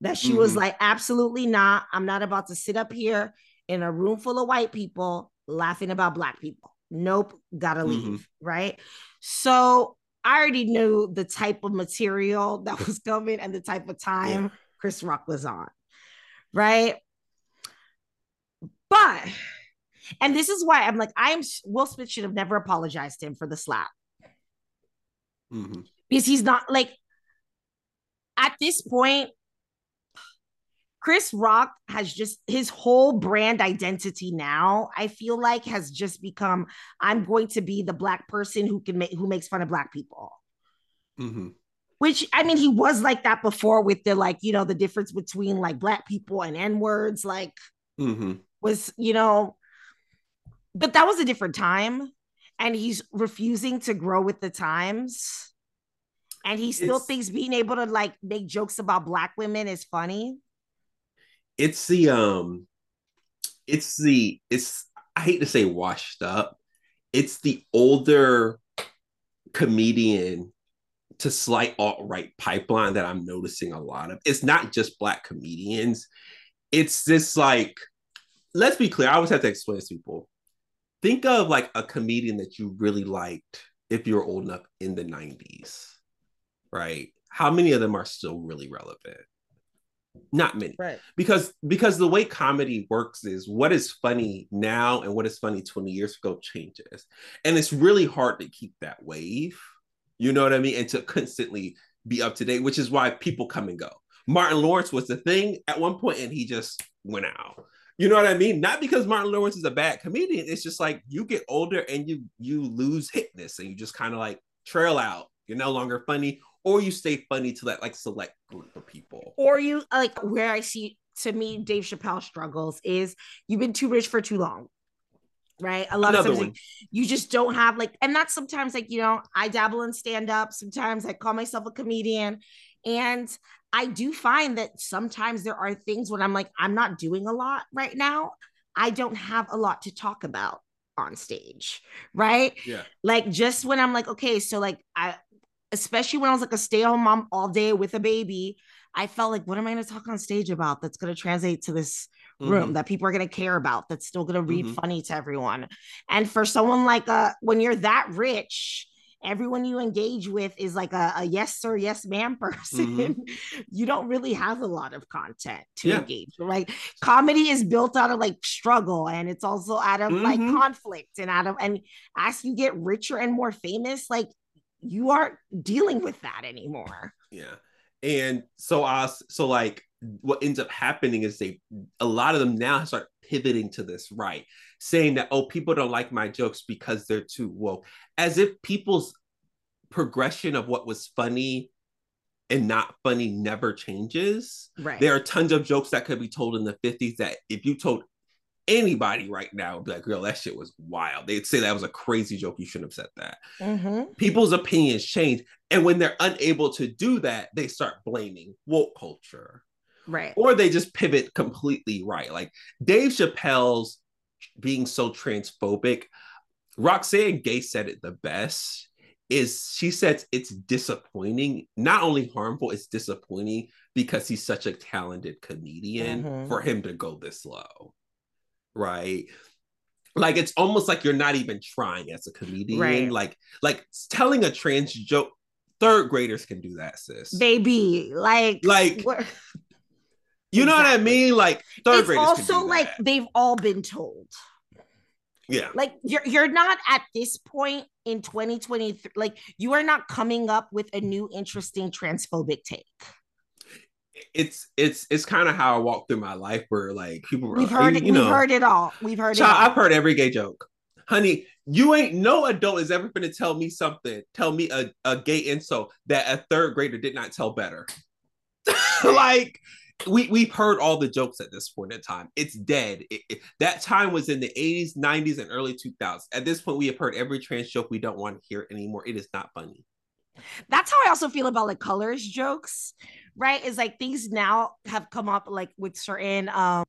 that she was Mhm. like absolutely not I'm not about to sit up here in a room full of white people laughing about black people nope gotta leave Mhm. right so I already knew the type of material that was coming and the type of time Chris Rock was on. Right. But And this is why I'm like, I'm Will Smith should have never apologized to him for the slap Mhm. because he's not like at this point. Chris Rock has just his whole brand identity now. I feel like has just become I'm going to be the black person who can make who makes fun of black people. Mhm. Which I mean, he was like that before with the like you know the difference between like black people and n words. Like Mhm. was you know, but that was a different time, and he's refusing to grow with the times. And he still It's- thinks being able to like make jokes about black women is funny. It's the um, it's the it's I hate to say washed up. It's the older comedian to slight alt right pipeline that I'm noticing a lot of. It's not just black comedians. It's this like, let's be clear. I always have to explain this to people. Think of like a comedian that you really liked if you're old enough in the 90s, right? How many of them are still really relevant? Not many Right. because because the way comedy works is what is funny now and what is funny 20 years ago changes and it's really hard to keep that wave you know what i mean and to constantly be up to date which is why people come and go martin lawrence was the thing at one point and he just went out you know what i mean not because martin lawrence is a bad comedian it's just like you get older and you you lose hitness and you just kind of like trail out you're no longer funny or you stay funny to that like select group of people Or you like where I see to me Dave Chappelle struggles is you've been too rich for too long. Right. A lot Another of times like, you just don't have like, and that's sometimes like, you know, I dabble in stand up. Sometimes I call myself a comedian. And I do find that sometimes there are things when I'm like, I'm not doing a lot right now. I don't have a lot to talk about on stage. Right. yeah like just when I'm like, okay, so like I especially when I was like a stay-at-home mom all day with a baby, I felt like, what am I gonna talk on stage about that's gonna translate to this room Mhm. that people are gonna care about, that's still gonna read Mhm. funny to everyone. And for someone like uh when you're that rich, everyone you engage with is like a, a yes sir, yes ma'am person. you don't really have a lot of content to Yeah. engage. Like comedy is built out of like struggle and it's also out of like Mhm. conflict and out of and as you get richer and more famous, like you aren't dealing with that anymore. Yeah. And so I so like what ends up happening is they a lot of them now start pivoting to this right, saying that oh people don't like my jokes because they're too woke, as if people's progression of what was funny and not funny never changes. Right. There are tons of jokes that could be told in the 50s that if you told anybody right now, be like, girl, that shit was wild. They'd say that was a crazy joke. You shouldn't have said that Mhm. people's opinions change and when they're unable to do that they start blaming woke culture Right. or they just pivot completely right like dave chappelle's being so transphobic roxane gay said it the best is she says it's disappointing not only harmful it's disappointing because he's such a talented comedian Mhm. for him to go this low right like it's almost like you're not even trying as a comedian Right. like like telling a trans joke third graders can do that sis Baby, like Like, what- you know what i mean like third it's graders can also like they've all been told. yeah Like you're you're not at this point in 2023 like you are not coming up with a new interesting transphobic take. it's it's it's kind of how i walk through my life where like people were We've heard you it, we've know heard it all. We've heard child, it all. i've heard every gay joke honey you ain't no adult is ever going to tell me something tell me a, a gay insult that a third grader did not tell better like we we've heard all the jokes at this point in time. It's dead. It- it- that time was in the 80s, 90s, and early 2000s. At this point, we have heard every trans joke we don't want to hear anymore. It is not funny. that's how I also feel about like colors jokes, right? Is like things now have come up like with certain um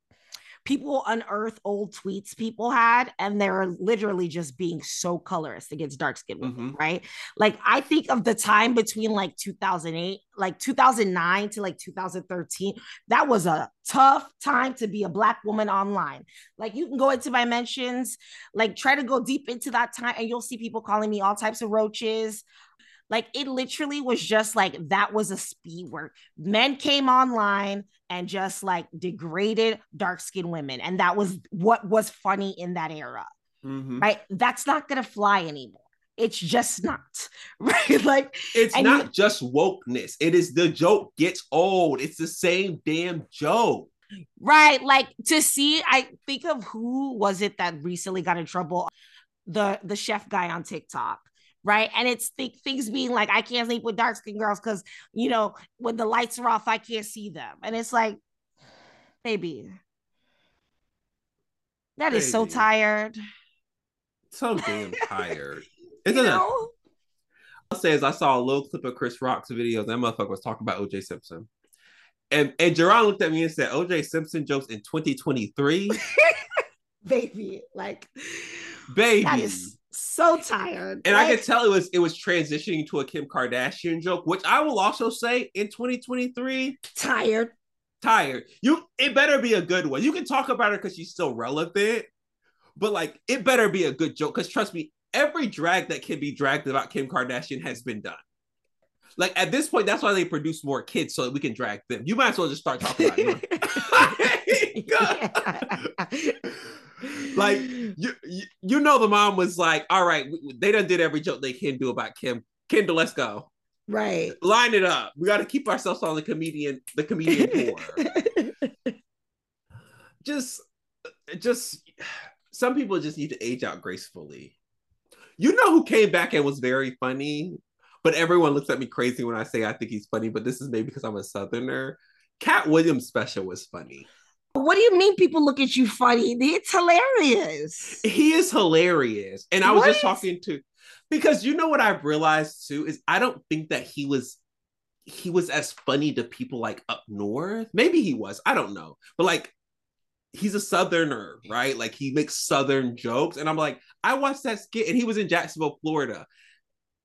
people unearth old tweets people had, and they're literally just being so colorist against dark skin women, Mhm. right? Like I think of the time between like 2008, like 2009 to like 2013, that was a tough time to be a black woman online. Like you can go into my mentions, like try to go deep into that time, and you'll see people calling me all types of roaches Like it literally was just like that was a speed work. Men came online and just like degraded dark skinned women. And that was what was funny in that era. Mhm. Right. That's not gonna fly anymore. It's just not. Right. Like It's not you- just wokeness. It is the joke gets old. It's the same damn joke. Right. Like to see, I think of who was it that recently got in trouble? The the chef guy on TikTok. Right. And it's th- things being like, I can't sleep with dark skinned girls because, you know, when the lights are off, I can't see them. And it's like, baby, that is so tired. So damn tired. You Isn't it? know? I'll say is I saw a little clip of Chris Rock's videos. That motherfucker was talking about OJ Simpson. And and Jerron looked at me and said, OJ Simpson jokes in 2023. Baby, like, Baby. that is so tired. and I Like, could tell it was it was transitioning to a Kim Kardashian joke, which I will also say in 2023, tired. tired. You it better be a good one. You can talk about her because she's still relevant, but like it better be a good joke. Because trust me, every drag that can be dragged about Kim Kardashian has been done. Like at this point, that's why they produce more kids so that we can drag them. You might as well just start talking about it. like you, you, you know, the mom was like, "All right, they done did every joke they can do about Kim. Kendall, let's go. right. Line it up. We got to keep ourselves on the comedian, the comedian tour. just, just some people just need to age out gracefully. You know who came back and was very funny, but everyone looks at me crazy when I say I think he's funny. But this is maybe because I'm a Southerner. Katt Williams special was funny. What do you mean people look at you funny? It's hilarious. He is hilarious. And I was just talking to because you know what I've realized too is I don't think that he was he was as funny to people like up north. Maybe he was. I don't know. But like he's a southerner, right? Like he makes southern jokes and I'm like I watched that skit and he was in Jacksonville, Florida.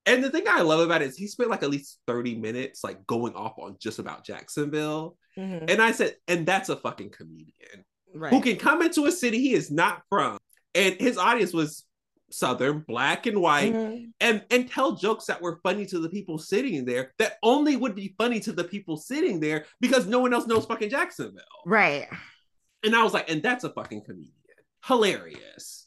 And the thing I love about it is he spent like at least 30 minutes like going off on just about Jacksonville. Mhm. And I said, and that's a fucking comedian Right. who can come into a city he is not from and his audience was southern black and white Mhm. and and tell jokes that were funny to the people sitting there that only would be funny to the people sitting there because no one else knows fucking jacksonville Right. and i was like and that's a fucking comedian hilarious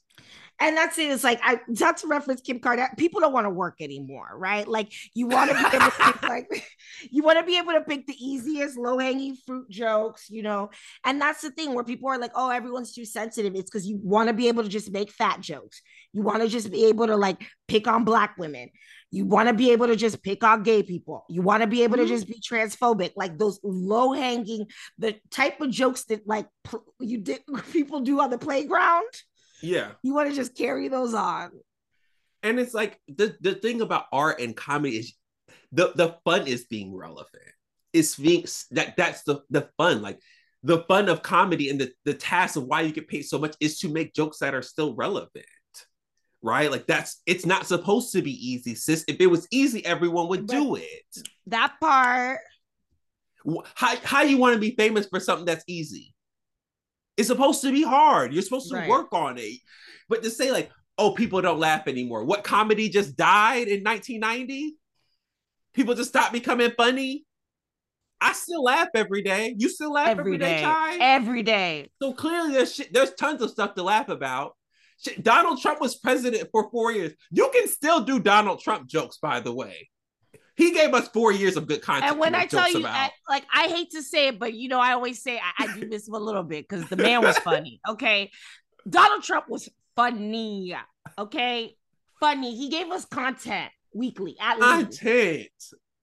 And that's it. It's like I not to reference Kim Kardashian. People don't want to work anymore, right? Like you want to be able to pick, like you want to be able to pick the easiest low hanging fruit jokes, you know. And that's the thing where people are like, "Oh, everyone's too sensitive." It's because you want to be able to just make fat jokes. You want to just be able to like pick on black women. You want to be able to just pick on gay people. You want to be able to Mhm. just be transphobic, like those low hanging, the type of jokes that like you did people do on the playground yeah. You want to just carry those on. and it's like the the thing about art and comedy is the the fun is being relevant. It's being that that's the the fun like the fun of comedy and the the task of why you get paid so much is to make jokes that are still relevant right? Like that's it's not supposed to be easy sis. If it was easy everyone would do it. That part, how, how you want to be famous for something that's easy it's supposed to be hard. You're supposed to Right. work on it. But to say like oh people don't laugh anymore. What comedy just died in 1990 people just stopped becoming funny? I still laugh every day. You still laugh every day, Chy? every day. so clearly there's shit, there's tons of stuff to laugh about. Shit, donald trump was president for four years. You can still do donald trump jokes by the way he gave us four years of good content And when I tell you. I, like, I hate to say it, but you know, I always say I, I do miss him a little bit because the man was funny. Okay, Donald Trump was funny. Okay, funny. He gave us content weekly at least. content.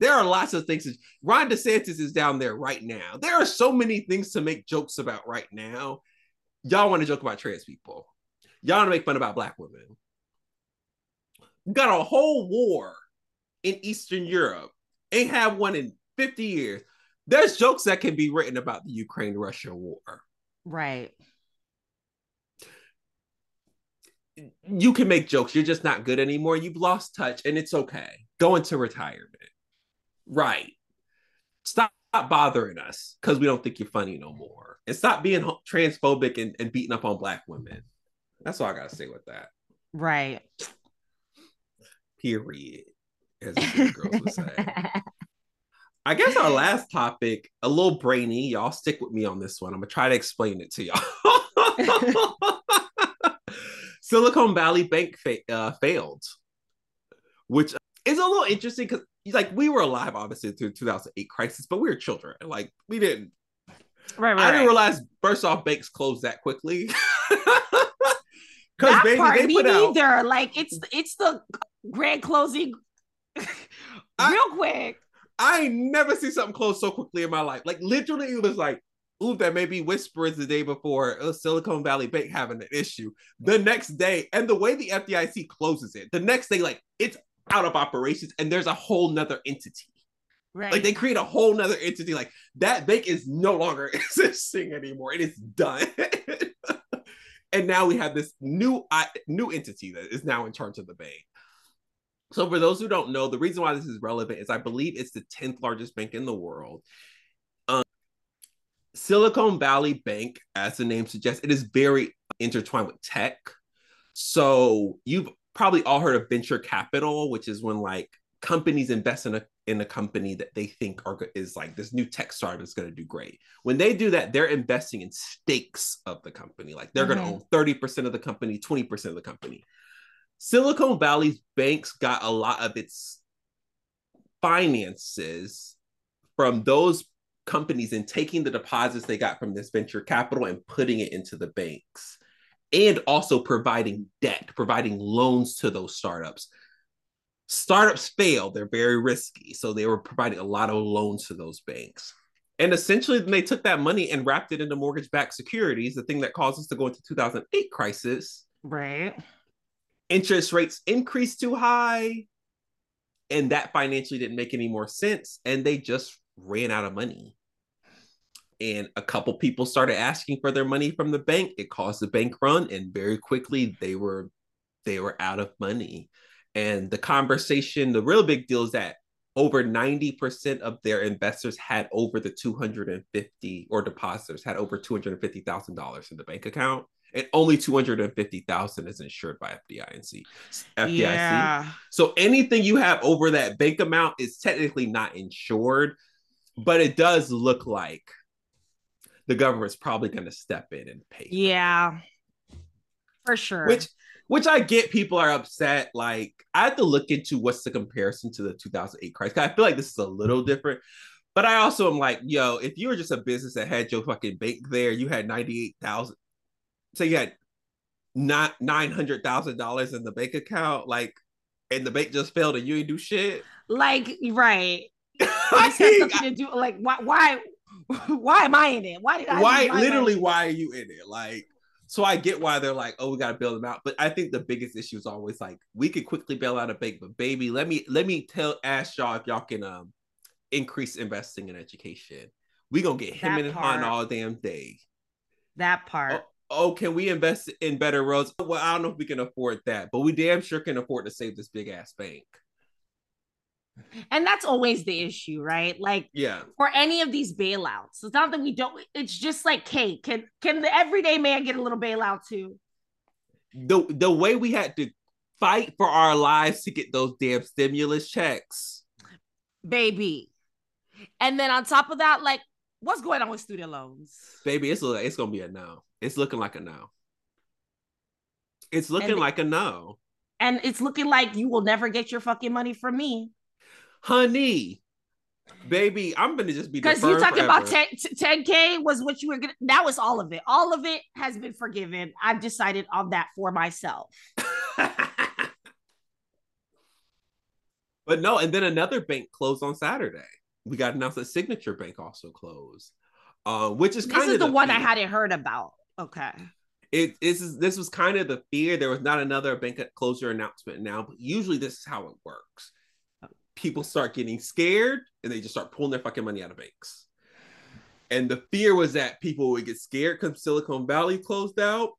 There are lots of things. Ron DeSantis is down there right now. There are so many things to make jokes about right now. Y'all want to joke about trans people. Y'all want to make fun about black women. We got a whole war in Eastern Europe. Ain't had one in 50 years. There's jokes that can be written about the Ukraine Russia war. Right. You can make jokes. You're just not good anymore. You've lost touch and it's okay. Go into retirement. Right. Stop bothering us because we don't think you're funny no more. And stop being transphobic and, and beating up on black women. That's all I gotta say with that. Right. Period. As the girls would say. I guess our last topic, a little brainy. Y'all stick with me on this one. I'm gonna try to explain it to y'all. Silicon Valley Bank fa- uh, failed, which is a little interesting because like we were alive obviously through 2008 crisis, but we were children. Like we didn't. Right, right. I didn't right. realize first off banks closed that quickly. that baby, part they me put out- neither. Like it's it's the grand closing I- real quick. I never see something close so quickly in my life. Like literally, it was like, ooh, that may be whispers the day before uh, Silicon Valley Bank having an issue. The next day, and the way the FDIC closes it, the next day, like it's out of operations, and there's a whole nother entity. Right. Like they create a whole nother entity. Like that bank is no longer existing anymore. It is done. and now we have this new uh, new entity that is now in charge of the bank. So for those who don't know, the reason why this is relevant is I believe it's the 10th largest bank in the world. Um, Silicon Valley Bank, as the name suggests, it is very intertwined with tech. So you've probably all heard of venture capital, which is when like companies invest in a in a company that they think are is like this new tech startup is going to do great. When they do that, they're investing in stakes of the company. Like they're going Mhm. to own 30% of the company, 20% of the company. Silicon Valley's banks got a lot of its finances from those companies and taking the deposits they got from this venture capital and putting it into the banks and also providing debt, providing loans to those startups. Startups fail, they're very risky. So they were providing a lot of loans to those banks. And essentially, they took that money and wrapped it into mortgage backed securities, the thing that caused us to go into 2008 crisis. right. Interest rates increased too high, and that financially didn't make any more sense. And they just ran out of money. And a couple people started asking for their money from the bank. It caused the bank run and very quickly they were they were out of money. And the conversation the real big deal is that over 90% of their investors had over the 250 or depositors had over $250,000 in the bank account and only 250,000 is insured by FDIC. FDIC. Yeah. So anything you have over that bank amount is technically not insured, but it does look like the government's probably going to step in and pay. Yeah. For sure. Which which I get people are upset. Like I have to look into what's the comparison to the 2008 crisis. I feel like this is a little different. But I also am like, yo, if you were just a business that had your fucking bank there, you had 98,000, so you had not $900,000 in the bank account, like, and the bank just failed and you ain't do shit. like right. This has something to do like why why why am I in it? Why did I why literally why are you in it like so i get why they're like oh we got to bail them out but i think the biggest issue is always like we could quickly bail out a bank but baby let me let me tell ask y'all if y'all can um increase investing in education we gonna get him That and part. Han all damn day that part. oh, oh can we invest in better roads well i don't know if we can afford that but we damn sure can afford to save this big ass bank And that's always the issue, right? Like yeah for any of these bailouts. It's not that we don't, it's just like, hey, can can the everyday man get a little bailout too? the the way we had to fight for our lives to get those damn stimulus checks Baby. And then on top of that, like, what's going on with student loans? baby, it's it's gonna be a no. It's looking like a no. It's looking And- like a no, And it's looking like you will never get your fucking money from me. honey. Baby, I'm gonna just be Because you talking about forever. 10, 10K was what you were gonna that was all of it. All of it has been forgiven. I've decided on that for myself. but no, and then another bank closed on Saturday. We got announced that Signature Bank also closed, uh, which is kind of the one I hadn't heard about. Okay. it this is this was kind of the fear. There was not another bank closure announcement now, but usually this is how it works. People start getting scared and they just start pulling their fucking money out of banks. And the fear was that people would get scared because Silicon Valley closed out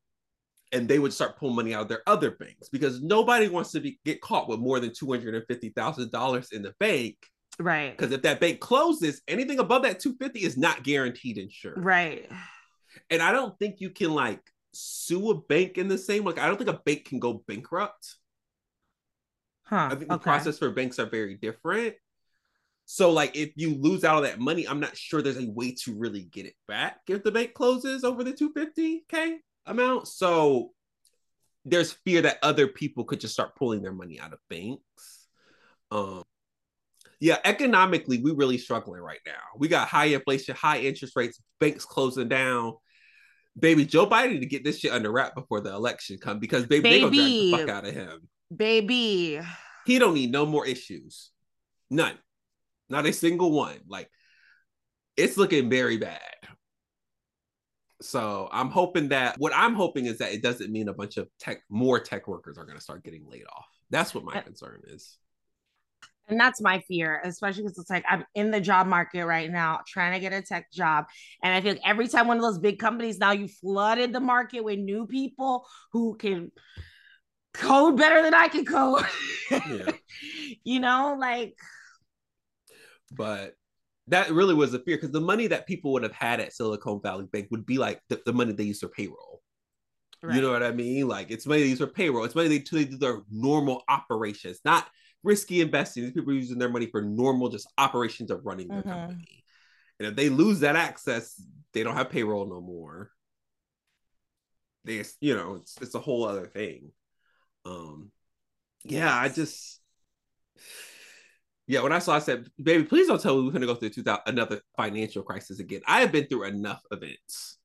and they would start pulling money out of their other banks because nobody wants to be get caught with more than $250,000 in the bank. Right. Because if that bank closes, anything above that 250 is not guaranteed insured Right. and I don't think you can like sue a bank in the same like I don't think a bank can go bankrupt. Huh. I think the okay. process for banks are very different. So, like, if you lose out on that money, I'm not sure there's a way to really get it back if the bank closes over the 250k amount. So, there's fear that other people could just start pulling their money out of banks. Um, yeah, economically, we're really struggling right now. We got high inflation, high interest rates, banks closing down. Baby, Joe Biden to get this shit under wrap before the election come because baby, they gonna drag the Baby. fuck out of him. Baby. He don't need no more issues. None. Not a single one. Like it's looking very bad. So I'm hoping that what I'm hoping is that it doesn't mean a bunch of tech more tech workers are gonna start getting laid off. That's what my Uh, concern is. And that's my fear, especially because it's like I'm in the job market right now, trying to get a tech job. And I feel like every time one of those big companies now you flooded the market with new people who can code better than I can code. Yeah. you know, like But that really was a fear because the money that people would have had at Silicon Valley Bank would be like the, the money they use for payroll. You know what I mean? Like it's money they use for payroll. It's money they, they do their normal operations, not risky investing. These people are using their money for normal just operations of running their Mhm. company. And if they lose that access, they don't have payroll no more. They, you know, it's it's a whole other thing. Um, yeah, I just, yeah. When I saw, I said, "Baby, please don't tell me we're gonna go through 2000, another financial crisis again." I have been through enough events.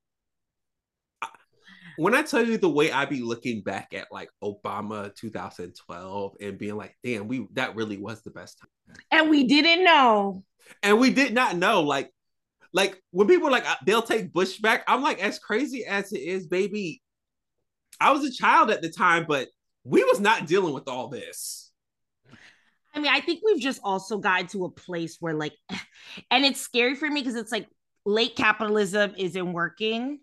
When I tell you the way I be looking back at like Obama 2012 and being like, "Damn, we that really was the best time," and we didn't know. and we did not know, like, like when people are like uh, they'll take Bush back, I'm like, as crazy as it is, baby. I was a child at the time, but we was not dealing with all this. I mean, I think we've just also gotten to a place where like and it's scary for me because it's like late capitalism isn't working.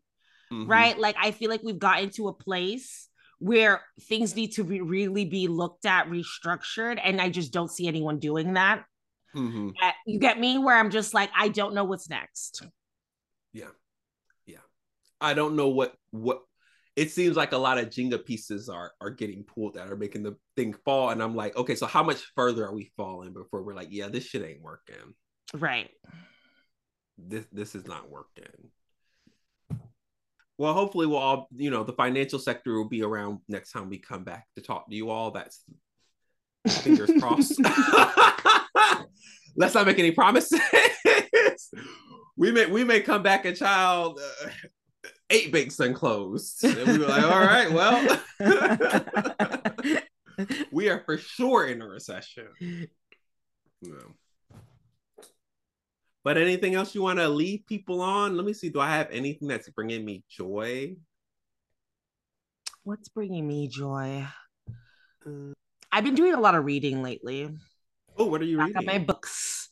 Mhm. right? Like I feel like we've gotten to a place where things need to be really be looked at, restructured, and I just don't see anyone doing that. Mhm. Uh, You get me? Where I'm just like, I don't know what's next. Yeah, yeah. I don't know what what it seems like a lot of Jenga pieces are are getting pulled that are making the thing fall. And I'm like, okay, so how much further are we falling before we're like, yeah, this shit ain't working. Right. This this is not working. Well, hopefully we'll all, you know, the financial sector will be around next time we come back to talk to you all. That's fingers crossed. Let's not make any promises. we may we may come back and child uh, eight banks unclosed. And we were like, all right, well, we are for sure in a recession. No. But anything else you want to leave people on? Let me see. Do I have anything that's bringing me joy? What's bringing me joy? Mm. I've been doing a lot of reading lately. Oh, what are you Back reading? my books.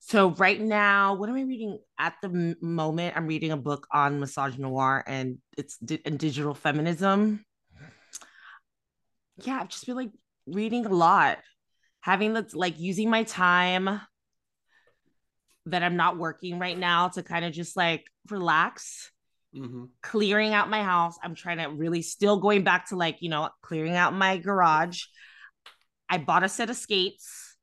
So right now, what am I reading at the moment? I'm reading a book on misogynoir and it's di- and digital feminism. Yeah, I've just been like reading a lot, having the like using my time that I'm not working right now to kind of just like relax, Mhm. clearing out my house. I'm trying to really still going back to like, you know, clearing out my garage. I bought a set of skates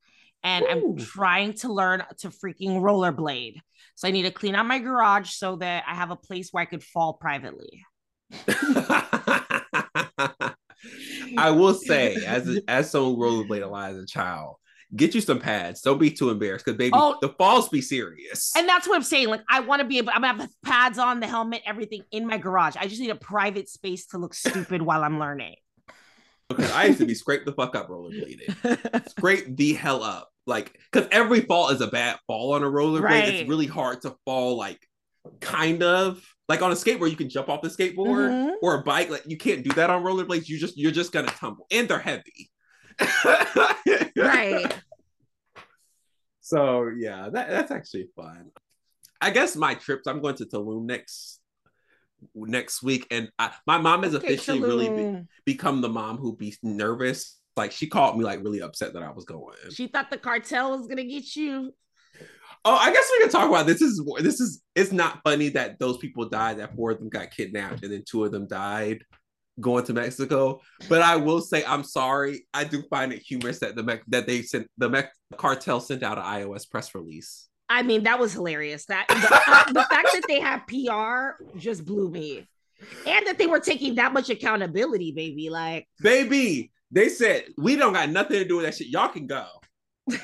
and I'm trying to learn to freaking rollerblade. So I need to clean out my garage so that I have a place where I could fall privately. I will say, as a, as someone rollerblade a lot as a child, get you some pads. Don't be too embarrassed because baby, Oh. the falls be serious. And that's what I'm saying. Like, I want to be able, I'm gonna have the pads on, the helmet, everything in my garage. I just need a private space to look stupid while I'm learning. Because I used to be scrape the fuck up rollerblading. scrape the hell up. Like, because every fall is a bad fall on a rollerblade. Right. It's really hard to fall, like, kind of like on a skateboard, you can jump off the skateboard Mhm. or a bike. Like, you can't do that on rollerblades. You just, you're just gonna tumble, and they're heavy. Right. So yeah, that, that's actually fun. I guess my trips. I'm going to Tulum next next week, and I, my mom has Okay, officially really be, become the mom who be nervous. Like she called me like really upset that I was going. She thought the cartel was gonna get you. Oh, I guess we can talk about this. Is this is it's not funny that those people died. That four of them got kidnapped, and then two of them died. Going to Mexico. But I will say I'm sorry. I do find it humorous that the Mex- that they sent the Mex- cartel sent out an iOS press release. I mean, that was hilarious. That the, uh, the fact that they had PR just blew me, and that they were taking that much accountability, baby. Like, Baby, they said we don't got nothing to do with that shit. Y'all can go.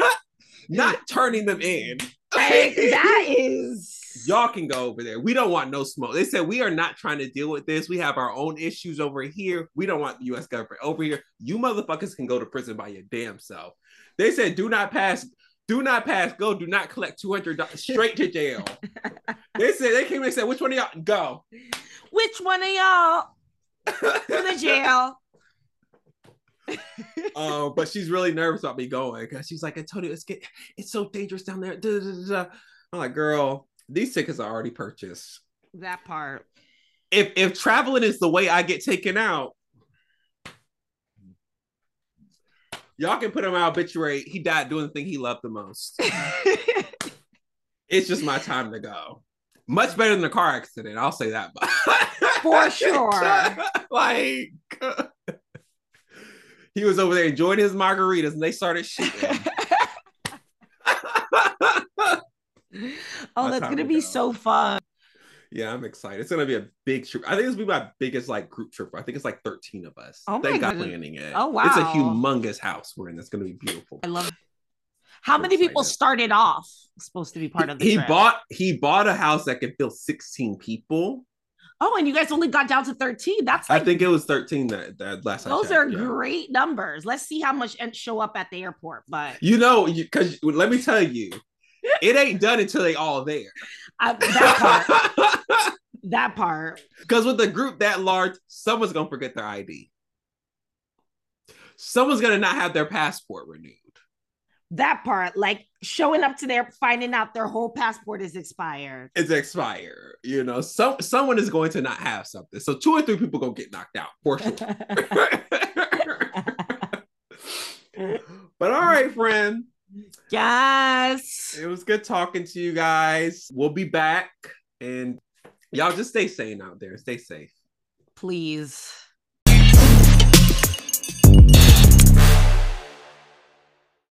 Not turning them in. like, that is Y'all can go over there. We don't want no smoke. They said we are not trying to deal with this. We have our own issues over here. We don't want the U.S. government over here. You motherfuckers can go to prison by your damn self. They said do not pass, do not pass, go, do not collect two hundred dollars straight to jail. they said they came and said which one of y'all go. which one of y'all to the jail? um, but she's really nervous about me going because she's like, Antonio, it's get it's so dangerous down there. Da, da, da. I'm like, girl, these tickets are already purchased. That part. If if traveling is the way I get taken out, y'all can put him out obituary. He died doing the thing he loved the most. it's just my time to go. Much better than a car accident, I'll say that. For sure. like he was over there enjoying his margaritas and they started shooting. Oh, that's gonna be go. so fun. yeah, I'm excited. It's gonna be a big trip. I think it's gonna be my biggest like group trip. I think it's like 13 of us. Oh got goodness. planning it. Oh, wow. It's a humongous house we're in. It's gonna be beautiful. I love. it. How many people started off supposed to be part of the he trip? bought he bought a house that could fill 16 people. Oh, and you guys only got down to thirteen. That's I think it was 13 that, that last those checked, are yeah. great numbers. Let's see how much show up at the airport. But You know, because let me tell you, it ain't done until they all there. I, that part, that part. Because with a group that large, someone's gonna forget their ID. Someone's gonna not have their passport renewed. that part, like showing up to their finding out their whole passport is expired. It's expired. You know, some someone is going to not have something. So two or three people gonna get knocked out for sure. but all right, friend. Yes. It was good talking to you guys. We'll be back and y'all just stay sane out there. Stay safe. Please.